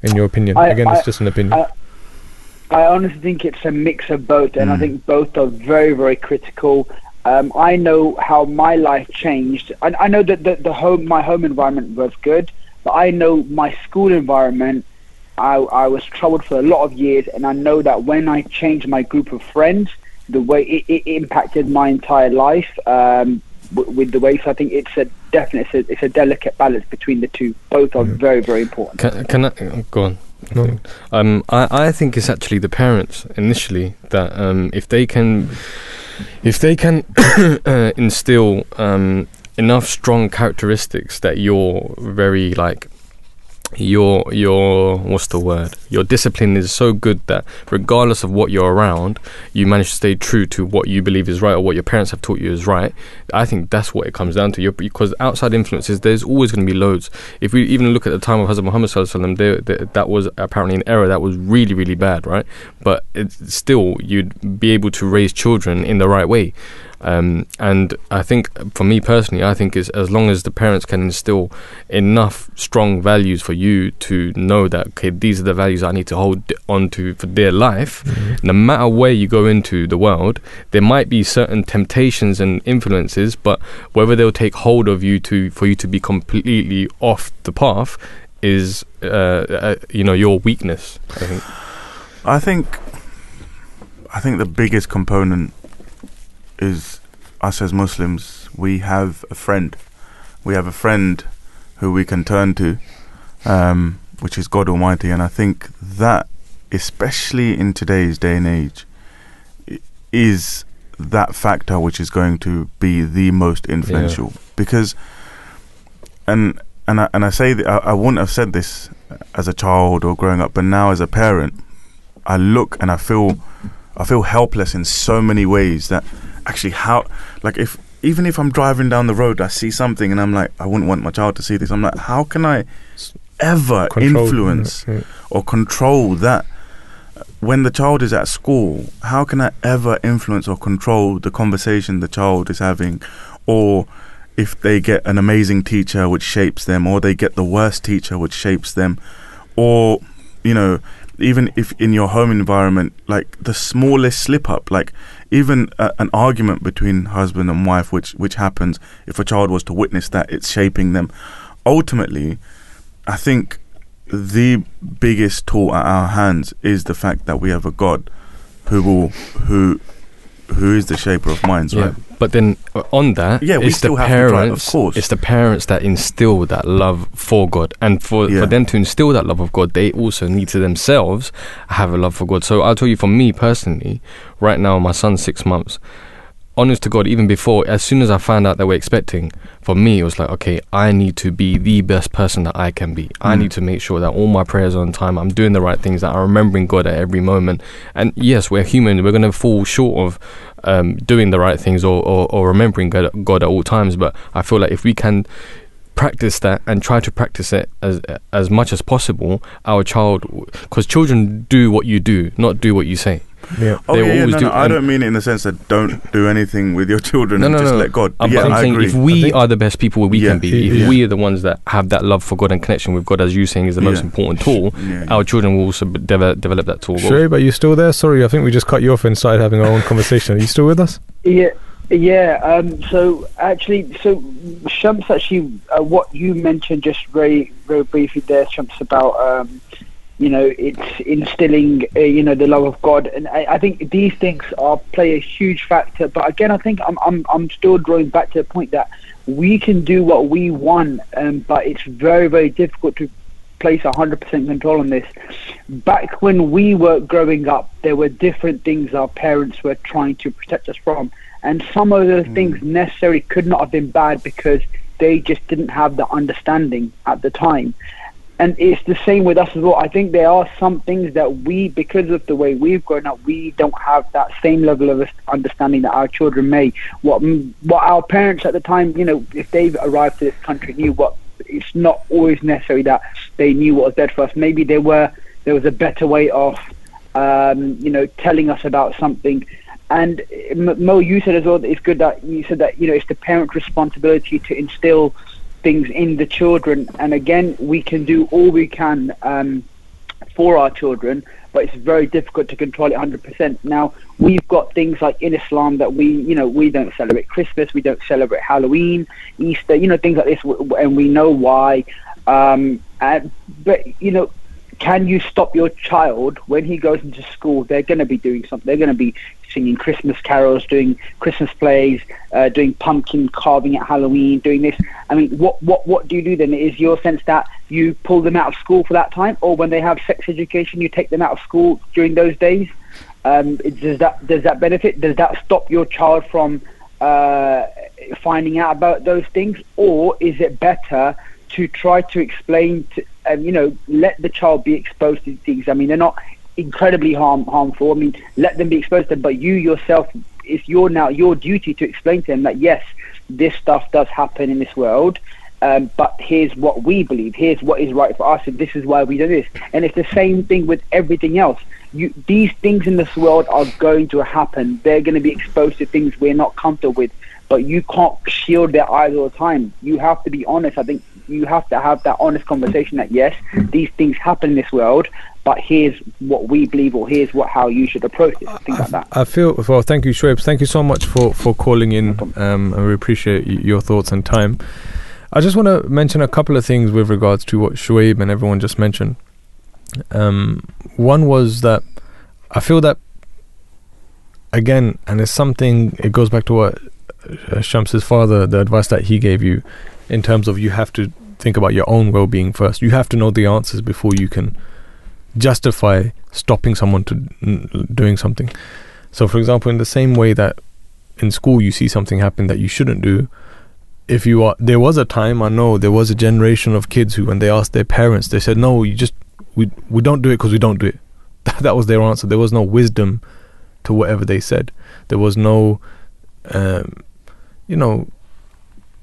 in your opinion? I- Again, I- it's just an opinion. I- I honestly think it's a mix of both, and I Mm. think both are very, very critical. Um, I know how my life changed. I, I know that the, the home, my home environment was good, but I know my school environment. I, I was troubled for a lot of years, and I know that when I changed my group of friends, the way it, it impacted my entire life um, w- with the way. So I think it's a definite, it's a, it's a delicate balance between the two. Both are very, very important. Can, can I oh, go on? No. Um, I, I think it's actually the parents initially that um, if they can, if they can uh, instill um, enough strong characteristics that you're very like your your what's the word? Your discipline is so good that regardless of what you're around you manage to stay true to what you believe is right or what your parents have taught you is right. I think that's what it comes down to. You're, because outside influences there's always going to be loads. If we even look at the time of Hazrat Muhammad sallallahu alaihi wasallam, that was apparently an error that was really really bad right? But it's still you'd be able to raise children in the right way um, and I think, for me personally, I think is as long as the parents can instill enough strong values for you to know that okay, these are the values I need to hold on to for their life. No matter where you go into the world, there might be certain temptations and influences, but whether they'll take hold of you to for you to be completely off the path is, uh, uh, you know, your weakness. I think. I think I think the biggest component is us as Muslims. We have a friend. We have a friend who we can turn to, um, which is God Almighty. And I think that, especially in today's day and age, is that factor which is going to be the most influential. Because, and and I, and I say that I, I wouldn't have said this as a child or growing up, but now as a parent, I look and I feel I feel helpless in so many ways that actually how like if even if I'm driving down the road I see something and I'm like I wouldn't want my child to see this. I'm like how can I ever Control, influence yeah, or control that? When the child is at school how can I ever influence or control the conversation the child is having? Or if they get an amazing teacher which shapes them or they get the worst teacher which shapes them or you know even if in your home environment like the smallest slip up like even a, an argument between husband and wife which which happens if a child was to witness that it's shaping them. Ultimately i think the biggest tool at our hands is the fact that we have a god who will who who is the shaper of minds Yeah, right but then uh, on that, Yeah, we still the have to try, of course. It's the parents that instill that love for God, and for Yeah. for them to instill that love of God, they also need to themselves have a love for God. So I'll tell you, for me personally, right now, my son's six months. Honest to God, even before, as soon as I found out that we're expecting, for me it was like, okay, I need to be the best person that I can be. I Mm. need to make sure that all my prayers are on time. I'm doing the right things. That I'm remembering God at every moment. And yes, we're human. We're going to fall short of um, doing the right things or, or, or remembering God, God at all times. But I feel like if we can practice that and try to practice it as as much as possible, our child, because children do what you do, not do what you say. Yeah. Oh They yeah, yeah, always no, do- no, I don't mean it in the sense that don't do anything with your children No, and no, just no. let God. I'm, yeah, I'm I saying agree. if we are the best people we Yeah, can be, yeah, if yeah. we are the ones that have that love for God and connection with God, as you saying is the most Yeah. important tool, Yeah, yeah. our children will also b- develop, develop that tool. Shoaib, are you still there? Sorry, I think we just cut you off and started having our own conversation. Are you still with us? Yeah, yeah. Um, so actually, so Shams, actually, uh, what you mentioned just very, very briefly there, Shams, about um, you know, it's instilling, uh, you know, the love of God, and I, I think these things are play a huge factor. But again, I think I'm, I'm, I'm still drawing back to the point that we can do what we want, um, but it's very, very difficult to place 100% control on this. Back when we were growing up, there were different things our parents were trying to protect us from. And some of those things necessarily could not have been bad because they just didn't have the understanding at the time. And it's the same with us as well. I think there are some things that we, because of the way we've grown up, we don't have that same level of understanding that our children may. What what our parents at the time, you know, if they've arrived to this country, knew what. It's not always necessary that they knew what was best for us. Maybe there were there was a better way of, um, you know, telling us about something. And Mo, you said as well that it's good that you said that you know it's the parent responsibility to instill things in the children. And again, we can do all we can um, for our children, but it's very difficult to control it 100%. Now, we've got things like in Islam that we, you know, we don't celebrate Christmas, we don't celebrate Halloween, Easter, you know, things like this, and we know why. Um, and, but, you know, can you stop your child when he goes into school? They're going to be doing something. They're going to be singing Christmas carols, doing Christmas plays, uh, doing pumpkin carving at Halloween, doing this. I mean, what what what do you do then? Is your sense that you pull them out of school for that time, or when they have sex education, you take them out of school during those days? Um, does that does that benefit? Does that stop your child from uh, finding out about those things, or is it better to try to explain to um, you know let the child be exposed to things? I mean, they're not incredibly harm harmful. I mean, let them be exposed to them, but you yourself, it's your now your duty to explain to them that yes, this stuff does happen in this world. Um, but here's what we believe. Here's what is right for us, and this is why we do this. And it's the same thing with everything else. You, these things in this world are going to happen. They're going to be exposed to things we're not comfortable with. But you can't shield their eyes all the time. You have to be honest. I think you have to have that honest conversation that yes, these things happen in this world, but here's what we believe, or here's what how you should approach it. Things like that. I feel well. Thank you, Shoaib. Thank you so much for for calling in, um, and we appreciate your thoughts and time. I just want to mention a couple of things with regards to what Shoaib and everyone just mentioned. Um, one was that I feel that again, and it's something. It goes back to what Shams's father, the advice that he gave you, in terms of you have to think about your own well-being first. You have to know the answers before you can justify stopping someone to doing something. So, for example, in the same way that in school you see something happen that you shouldn't do, if you are, there was a time I know there was a generation of kids who, when they asked their parents, they said, "No, you just we we don't do it because we don't do it." that was their answer. There was no wisdom to whatever they said. There was no, um, you know,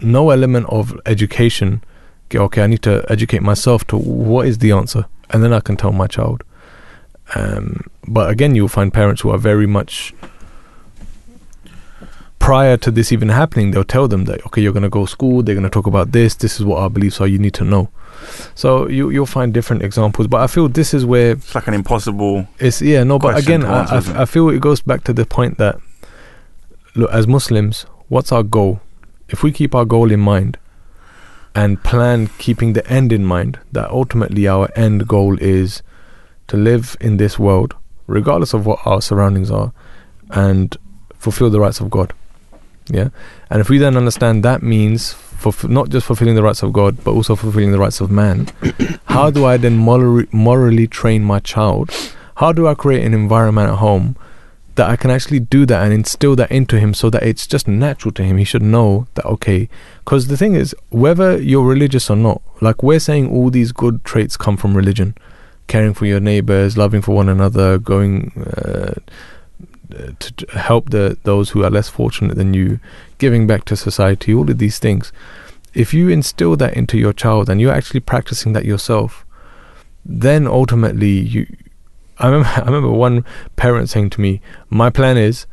no element of education. Okay, okay, I need to educate myself to what is the answer, and then I can tell my child. Um, but again, you'll find parents who are very much prior to this even happening. They'll tell them that okay, you're going to go to school. They're going to talk about this. This is what our beliefs are. You need to know. So you you'll find different examples. But I feel this is where It's like an impossible. it's yeah no. But again, I, answer, I. I feel it goes back to the point that look as Muslims, what's our goal? If we keep our goal in mind and plan keeping the end in mind, that ultimately our end goal is to live in this world, regardless of what our surroundings are, and fulfill the rights of God. Yeah, and if we then understand that means for not just fulfilling the rights of God, but also fulfilling the rights of man, how do I then morally, morally train my child? How do I create an environment at home that I can actually do that and instill that into him so that it's just natural to him? He should know that, okay, because the thing is, whether you're religious or not, like we're saying all these good traits come from religion caring for your neighbors, loving for one another, going uh, to, to help the those who are less fortunate than you, giving back to society, all of these things. If you instill that into your child and you're actually practicing that yourself, then ultimately you. I remember, I remember one parent saying to me, "My plan is,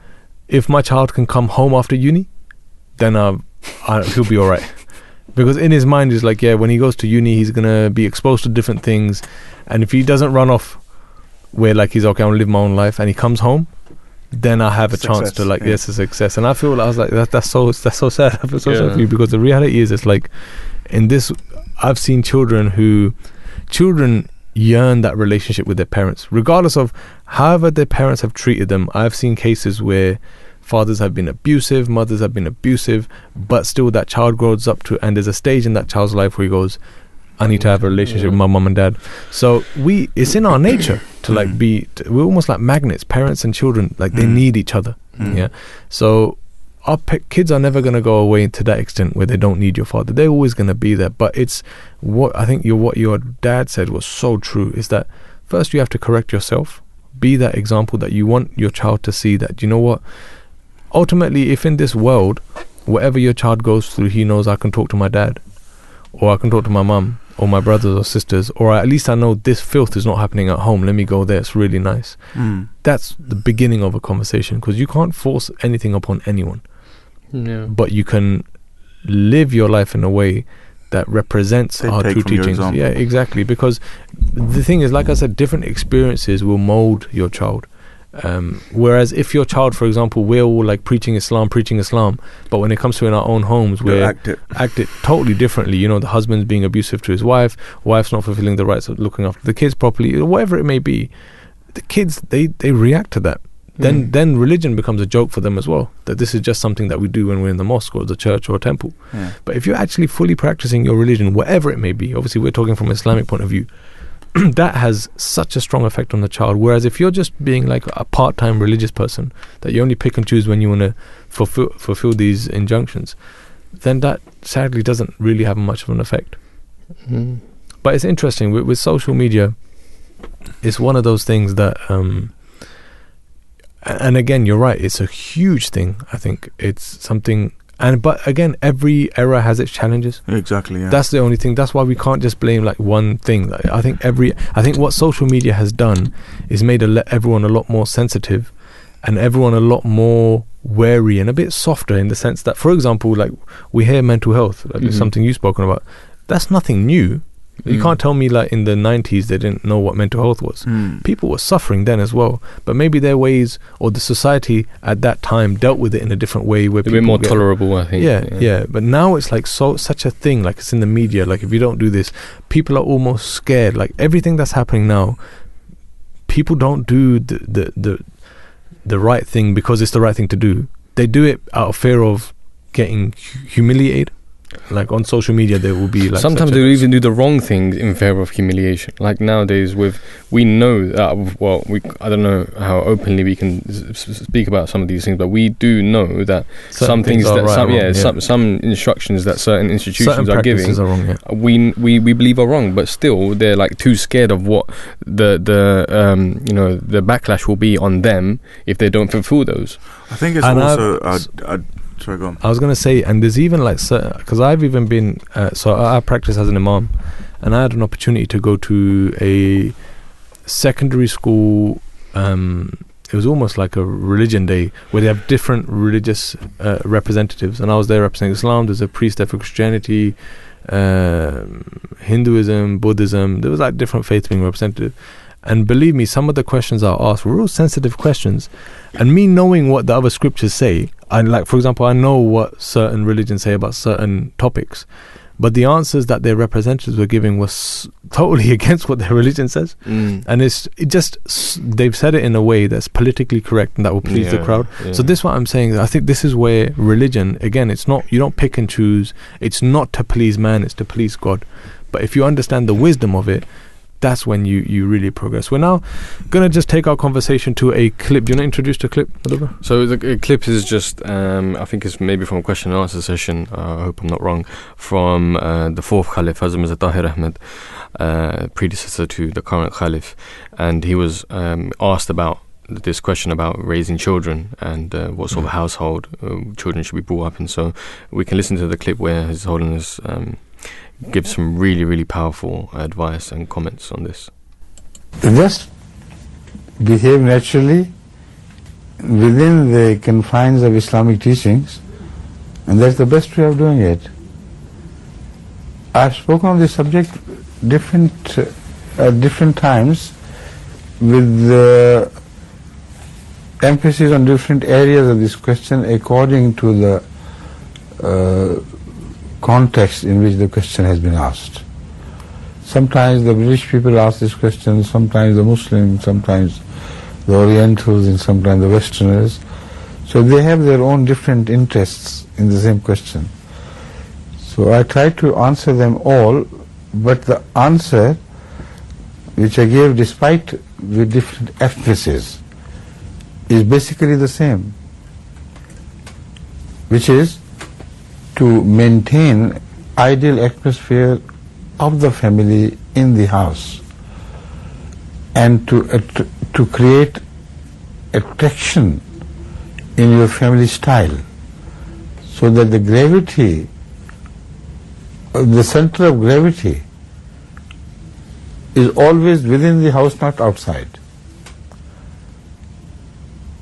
if my child can come home after uni, then uh, I, he'll be all right." Because in his mind, he's like, "Yeah, when he goes to uni, he's gonna be exposed to different things, and if he doesn't run off, where like he's okay, I'm gonna live my own life, and he comes home, then I have a chance to Success, like, yeah. yes, a success." And I feel I was like, that, "That's so that's so sad." I feel so sad for you because the reality is, it's like in this, I've seen children who, children yearn that relationship with their parents, regardless of however their parents have treated them. I've seen cases where fathers have been abusive, mothers have been abusive, but still that child grows up to, and there's a stage in that child's life where he goes, I need to have a relationship with my mom and dad. So we, it's in our nature to like be, to, we're almost like magnets, parents and children, like they Mm. need each other. Mm. Yeah. So our kids are never going to go away to that extent where they don't need your father. They're always going to be there. But it's what I think your what your dad said was so true. Is that first you have to correct yourself, be that example that you want your child to see. That you know what. Ultimately, if in this world, whatever your child goes through, he knows I can talk to my dad, or I can talk to my mum, or my brothers or sisters, or at least I know this filth is not happening at home. Let me go there. It's really nice Mm. that's the beginning of a conversation because you can't force anything upon anyone Yeah. but you can live your life in a way that represents They our true teachings. Yeah, exactly. Because the thing is, like I said, different experiences will mold your child. Um, whereas if your child, for example, we're all like preaching Islam, preaching Islam, but when it comes to in our own homes, They'll we're act it. act it totally differently. You know, the husband's being abusive to his wife, wife's not fulfilling the rights of looking after the kids properly, whatever it may be. The kids they they react to that. Then Mm. then religion becomes a joke for them as well. That this is just something that we do when we're in the mosque or the church or a temple. Yeah. But if you're actually fully practicing your religion, whatever it may be, obviously we're talking from an Islamic point of view, that has such a strong effect on the child. Whereas if you're just being like a part-time religious person, that you only pick and choose when you want to fulfill fulfill these injunctions, then that sadly doesn't really have much of an effect. Mm. But it's interesting with, with social media. It's one of those things that, um, and again, you're right. It's a huge thing. I think it's something, and but again, every era has its challenges. Exactly. Yeah. That's the only thing. That's why we can't just blame like one thing. Like, I think every, I think what social media has done is made a le- everyone a lot more sensitive, and everyone a lot more wary and a bit softer in the sense that, for example, like we hear mental health, like Mhm. something you've spoken about. That's nothing new. You Mm. can't tell me like in the '90s they didn't know what mental health was. Mm. People were suffering then as well, but maybe their ways or the society at that time dealt with it in a different way where A people bit more get- tolerable, I think. yeah, yeah, yeah, But now it's like so such a thing. Like it's in the media. Like if you don't do this, people are almost scared. Like everything that's happening now, people don't do the the the, the right thing because it's the right thing to do. They do it out of fear of getting humiliated. Like on social media, there will be like Sometimes they'll even do the wrong thing in favor of humiliation. Like nowadays, with we know that. Well, we I don't know how openly we can s- s- speak about some of these things, but we do know that certain some things, are that right some or yeah, wrong, some some instructions that certain institutions certain are giving. are wrong. Yeah. we we we believe are wrong, but still they're like too scared of what the the um you know the backlash will be on them if they don't fulfill those. I think it's And I've- also. Uh, uh, sorry, go on. I was gonna say, and there's even like, because I've even been, uh, so I, I practice as an imam, and I had an opportunity to go to a secondary school. Um, it was almost like a religion day where they have different religious uh, representatives, and I was there representing Islam. There's a priest there for Christianity, um Hinduism, Buddhism. There was like different faiths being represented. And believe me, some of the questions I asked were real sensitive questions. And me knowing what the other scriptures say, I like, for example, I know what certain religions say about certain topics, but the answers that their representatives were giving was totally against what their religion says. Mm. And it's it just they've said it in a way that's politically correct and that will please the crowd. yeah. So this is what I'm saying. I think this is where religion, again, it's not you don't pick and choose. It's not to please man. It's to please God. But if you understand the wisdom of it, that's when you you really progress. We're now gonna just take our conversation to a clip. Do you want to introduce the clip? So the clip is just, um, I think it's maybe from a question and answer session. Uh, I hope I'm not wrong. From uh, the fourth Caliph, Hazrat Mirza Tahir Ahmed, uh, predecessor to the current Caliph, and he was um, asked about this question about raising children and uh, what sort of household uh, children should be brought up in. So we can listen to the clip where His Holiness um, gives some really, really powerful advice and comments on this. just behave naturally within the confines of Islamic teachings, and that's the best way of doing it. I've spoken on this subject different uh, at different times with uh, emphasis on different areas of this question according to the uh, context in which the question has been asked. Sometimes the British people ask this question, sometimes the Muslims, sometimes the Orientals, and sometimes the Westerners. So they have their own different interests in the same question. So I try to answer them all, but the answer which I gave despite with different emphasis is basically the same, which is to maintain ideal atmosphere of the family in the house and to att- to create attraction in your family style so that the gravity uh, the center of gravity is always within the house not outside.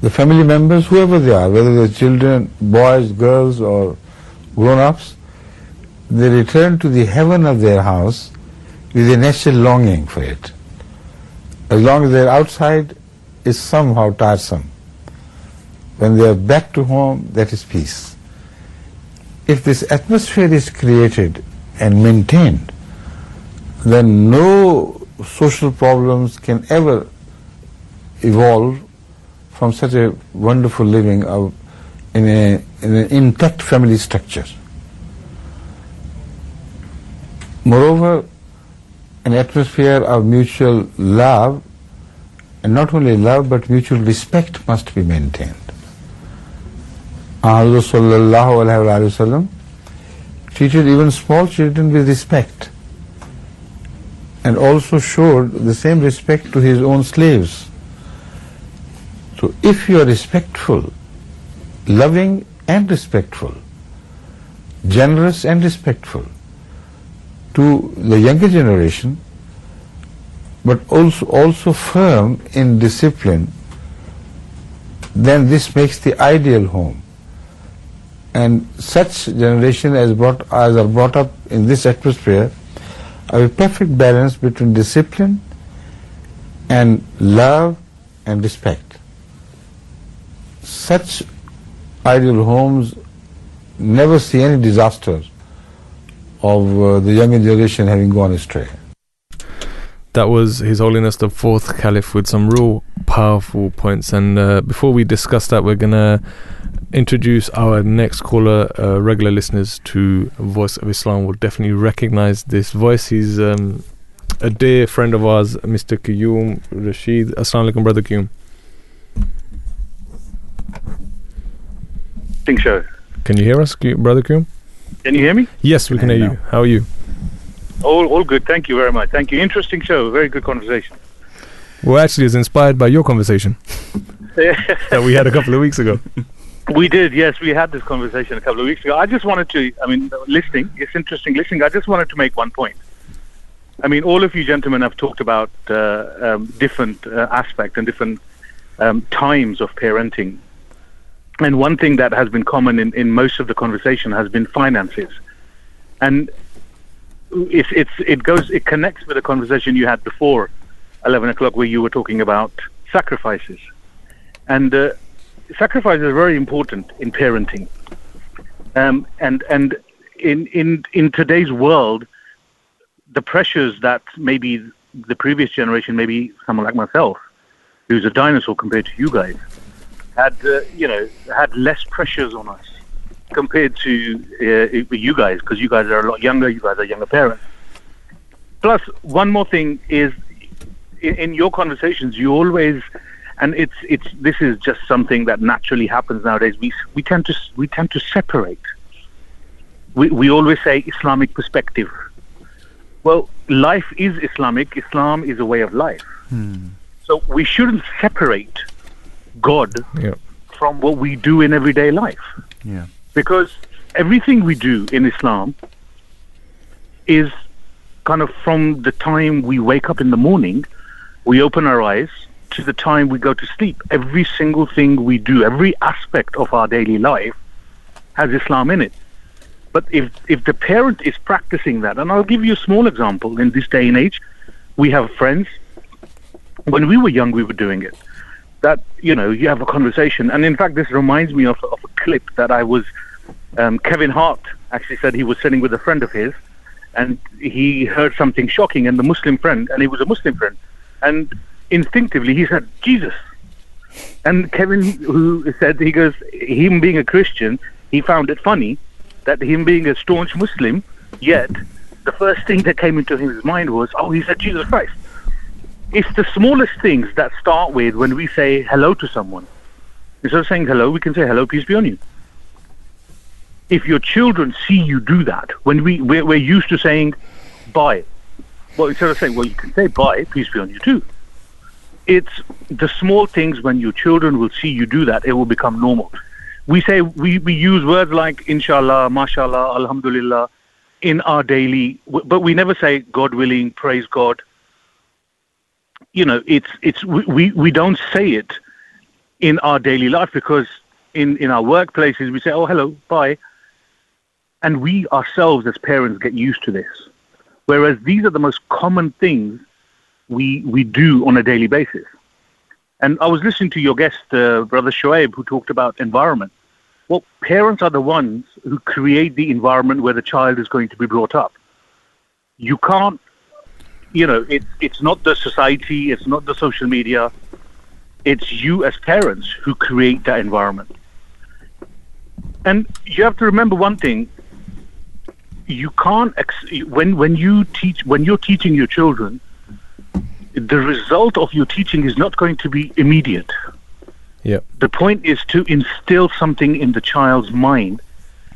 The family members whoever they are whether they're children boys girls or grown-ups they return to the heaven of their house with a natural longing for it. As long as they're outside, is somehow tiresome. When they are back to home, that is peace. If this atmosphere is created and maintained, then no social problems can ever evolve from such a wonderful living of, in, a, intact family structure. Moreover, an atmosphere of mutual love, and not only love but mutual respect must be maintained. Hazrat sallallahu wasallam treated even small children with respect and also showed the same respect to his own slaves. So if you are respectful, loving and respectful, generous and respectful to the younger generation, but also, also firm in discipline, then this makes the ideal home. And such generation as, brought, as are brought up in this atmosphere have a perfect balance between discipline and love and respect. Such ideal homes never see any disaster of uh, the younger generation having gone astray. That was His Holiness the Fourth Caliph with some real powerful points. And uh, before we discuss that, we're going to introduce our next caller. Uh, regular listeners to Voice of Islam will definitely recognize this voice. He's um, a dear friend of ours, Mr. Qayyum Rashid. Assalamu alaikum, Brother Qayyum. Think show. Can you hear us, Brother Qayyum? Can you hear me? Yes, we can hear you. How are you? All, all good. Thank you very much. Thank you. Interesting show. Very good conversation. Well, actually, it's inspired by your conversation that we had a couple of weeks ago. we did. Yes, we had this conversation a couple of weeks ago. I just wanted to. I mean, listening. It's interesting listening. I just wanted to make one point. I mean, all of you gentlemen have talked about uh, um, different uh, aspects and different um, times of parenting. And one thing that has been common in, in most of the conversation has been finances. And it's, it's, it goes, it connects with the conversation you had before 11 o'clock where you were talking about sacrifices. And uh, sacrifices are very important in parenting. Um, and and in, in, in today's world, the pressures that maybe the previous generation, maybe someone like myself, who's a dinosaur compared to you guys, had uh, you know had less pressures on us compared to uh, you guys because you guys are a lot younger. You guys are younger parents. Plus, one more thing is in, in your conversations, you always and it's it's this is just something that naturally happens nowadays. We we tend to we tend to separate. We we always say Islamic perspective. Well, life is Islamic. Islam is a way of life. So we shouldn't separate God Yeah. from what we do in everyday life. Yeah. Because everything we do in Islam is kind of from the time we wake up in the morning, we open our eyes, to the time we go to sleep. Every single thing we do, every aspect of our daily life has Islam in it. But if, if the parent is practicing that, and I'll give you a small example in this day and age, we have friends. When we were young, we were doing it. That, you know, you have a conversation. And in fact, this reminds me of, of a clip that I was, um, Kevin Hart actually said he was sitting with a friend of his and he heard something shocking and the Muslim friend, and he was a Muslim friend. And instinctively he said, Jesus. And Kevin, who said, he goes, him being a Christian, he found it funny that him being a staunch Muslim, yet the first thing that came into his mind was, oh, he said Jesus Christ. It's the smallest things that start with when we say hello to someone. Instead of saying hello, we can say hello, peace be on you. If your children see you do that, when we, we're, we're used to saying bye, well, instead of saying, well, you can say bye, peace be on you too. It's the small things when your children will see you do that, it will become normal. We say, we, we use words like inshallah, mashallah, alhamdulillah in our daily, but we never say God willing, praise God. You know, it's, it's, we, we, don't say it in our daily life because in, in our workplaces we say, oh, hello, bye. and we ourselves as parents get used to this. Whereas these are the most common things we we do on a daily basis. And I was listening to your guest, uh, Brother Shoaib, who talked about environment. Well, parents are the ones who create the environment where the child is going to be brought up. You can't, you know, it, it's not the society, it's not the social media, it's you as parents who create that environment. And you have to remember one thing you can't ex- when when you teach when you're teaching your children the result of your teaching is not going to be immediate Yeah. the point is to instill something in the child's mind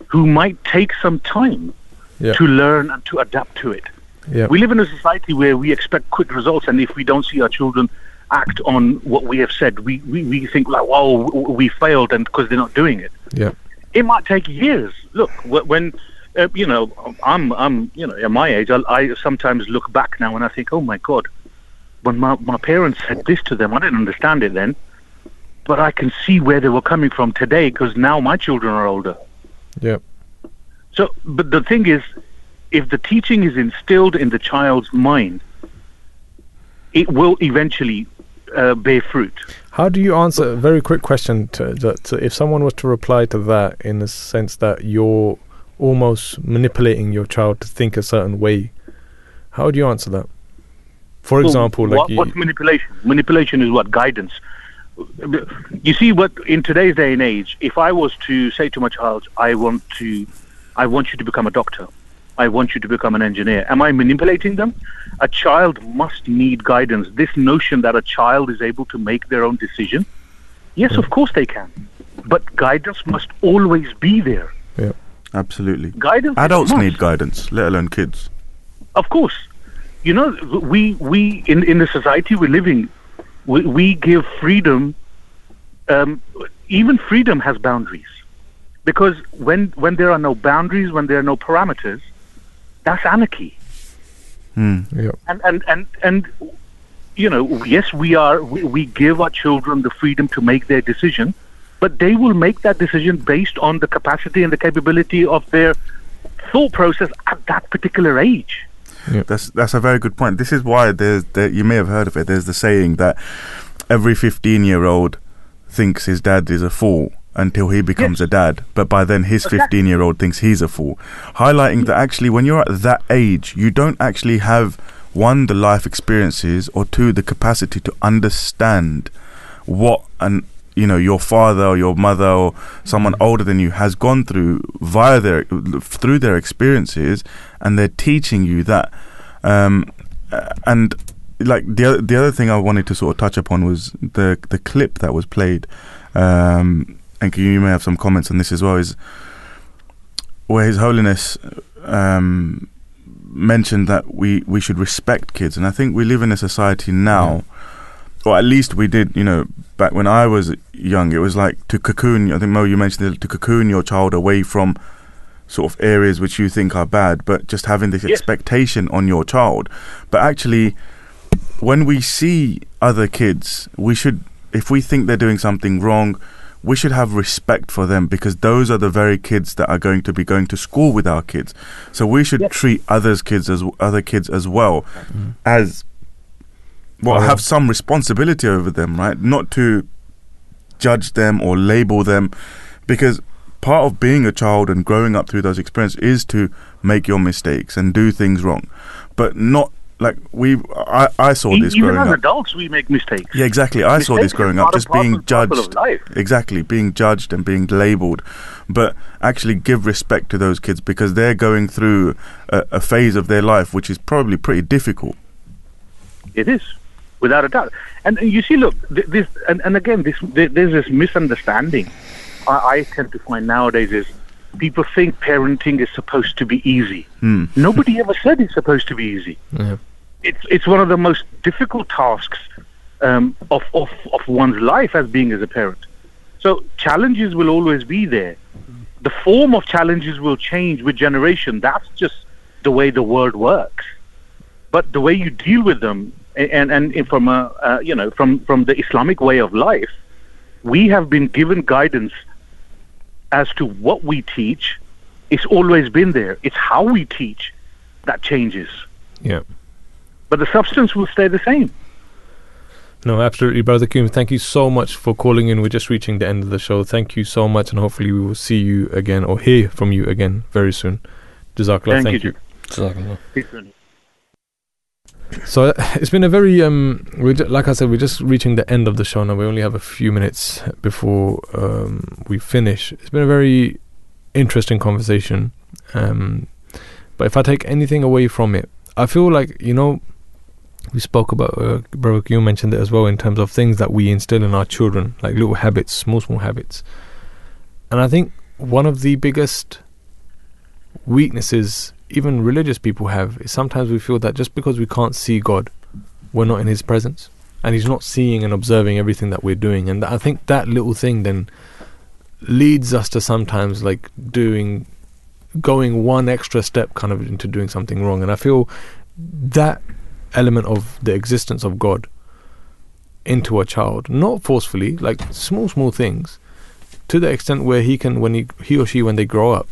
who might take some time Yeah. to learn and to adapt to it Yeah. we live in a society where we expect quick results and if we don't see our children act on what we have said we, we, we think like wow we failed and because they're not doing it Yeah. it might take years. Look, when uh, you know, I'm I'm you know at my age, I, I sometimes look back now and I think, oh my god, when my my parents said this to them, I didn't understand it then, but I can see where they were coming from today because now my children are older. Yeah. So, but the thing is, if the teaching is instilled in the child's mind, it will eventually uh, bear fruit. How do you answer a very quick question to, to if someone was to reply to that in the sense that you're almost manipulating your child to think a certain way? How would you answer that? For Well, example, like what, you, what's manipulation? Manipulation is what guidance. You see, what in today's day and age, if I was to say to my child, "I want to, I want you to become a doctor," I want you to become an engineer. Am I manipulating them? A child must need guidance. This notion that a child is able to make their own decision, yes, of course they can, but guidance must always be there. Yeah, absolutely. Guidance. Adults must. need guidance, let alone kids. Of course, you know we we in in the society we're living, we, we give freedom. Um, even freedom has boundaries, because when when there are no boundaries, when there are no parameters, that's anarchy. Hmm. Yeah. And and and and you know, yes, we are we, we give our children the freedom to make their decision, but they will make that decision based on the capacity and the capability of their thought process at that particular age. That's that's a very good point. This is why there's there, you may have heard of it. There's the saying that every 15 year old thinks his dad is a fool until he becomes a dad, but by then his 15 year old thinks he's a fool. Highlighting that actually, when you're at that age, you don't actually have one the life experiences or two the capacity to understand what an you know your father or your mother or someone older than you has gone through via their through their experiences and they're teaching you that. Um and like the other, the other thing I wanted to sort of touch upon was the the clip that was played. Um and you may have some comments on this as well is where his holiness um mentioned that we we should respect kids and I think we live in a society now or at least we did, you know, back when I was young, it was like to cocoon. I think Mo, you mentioned it, to cocoon your child away from sort of areas which you think are bad, but just having this expectation on your child. But actually, when we see other kids, we should, if we think they're doing something wrong, we should have respect for them because those are the very kids that are going to be going to school with our kids. So we should treat others kids as other kids as well mm-hmm. as well, have some responsibility over them, right? Not to judge them or label them, because part of being a child and growing up through those experiences is to make your mistakes and do things wrong, but not like we. I, I saw E- this Even growing as up. adults, we make mistakes. Yeah, exactly. I saw this growing up, just being judged. Exactly, being judged and being labelled. But actually, give respect to those kids because they're going through a, a phase of their life which is probably pretty difficult. It is, without a doubt. And you see, look, this, and, and again, this there's this misunderstanding. I, I tend to find nowadays is people think parenting is supposed to be easy. Hmm. Nobody ever said it's supposed to be easy. Yeah. It's it's one of the most difficult tasks um, of, of of one's life as being as a parent. So challenges will always be there. The form of challenges will change with generation. That's just the way the world works. But the way you deal with them, and and, and from a uh, you know from from the Islamic way of life, we have been given guidance as to what we teach, It's always been there. It's how we teach that changes. Yeah. But the substance will stay the same. No, absolutely, Brother Qayyum. Thank you so much for calling in. We're just reaching the end of the show. Thank you so much, and hopefully we will see you again or hear from you again very soon. Jazakallah. Thank Thank, you, you. Jazakallah. So uh, it's been a very um, ju- like I said, we're just reaching the end of the show now. We only have a few minutes before um, we finish. It's been a very interesting conversation. Um, but if I take anything away from it, I feel like you know we spoke about uh, Brother you mentioned it as well in terms of things that we instill in our children, like little habits, small small habits. And I think one of the biggest weaknesses even religious people have is sometimes we feel that just because we can't see God, we're not in His presence, and He's not seeing and observing everything that we're doing. And I think that little thing then leads us to sometimes like doing, going one extra step kind of into doing something wrong. And I feel that element of the existence of God into a child, not forcefully, like small, small things, to the extent where he can, when he, he or she, when they grow up,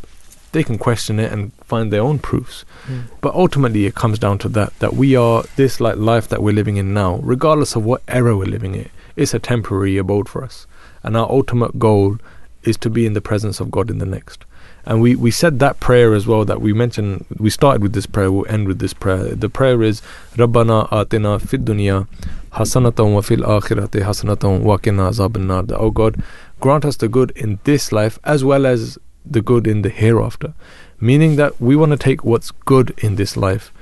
they can question it and find their own proofs. Mm. But ultimately, it comes down to that that we are this like life that we're living in now, regardless of what era we're living in. It's a temporary abode for us, and our ultimate goal is to be in the presence of God in the next. And we, we said that prayer as well that we mentioned. We started with this prayer. We'll end with this prayer. The prayer is Rabbana atina fid dunya hasanatan wa fil akhirati hasanatan wa qina nar. That, Oh God, grant us the good in this life as well as the good in the hereafter. Meaning that we want to take what's good in this life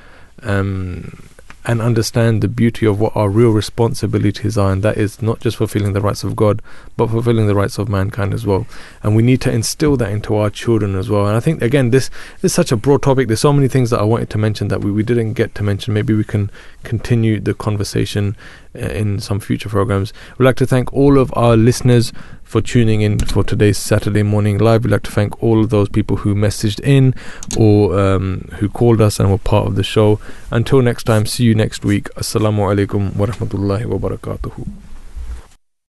um, and understand the beauty of what our real responsibilities are, and that is not just fulfilling the rights of God, but fulfilling the rights of mankind as well. And we need to instill that into our children as well. And I think, again, this is such a broad topic. There's so many things that I wanted to mention that we, we didn't get to mention. Maybe we can continue the conversation in some future programs. We'd like to thank all of our listeners for tuning in for today's Saturday morning live. We'd like to thank all of those people who messaged in or um, who called us and were part of the show. Until next time, see you next week. Assalamu alaikum wa rahmatullahi wa barakatuhu.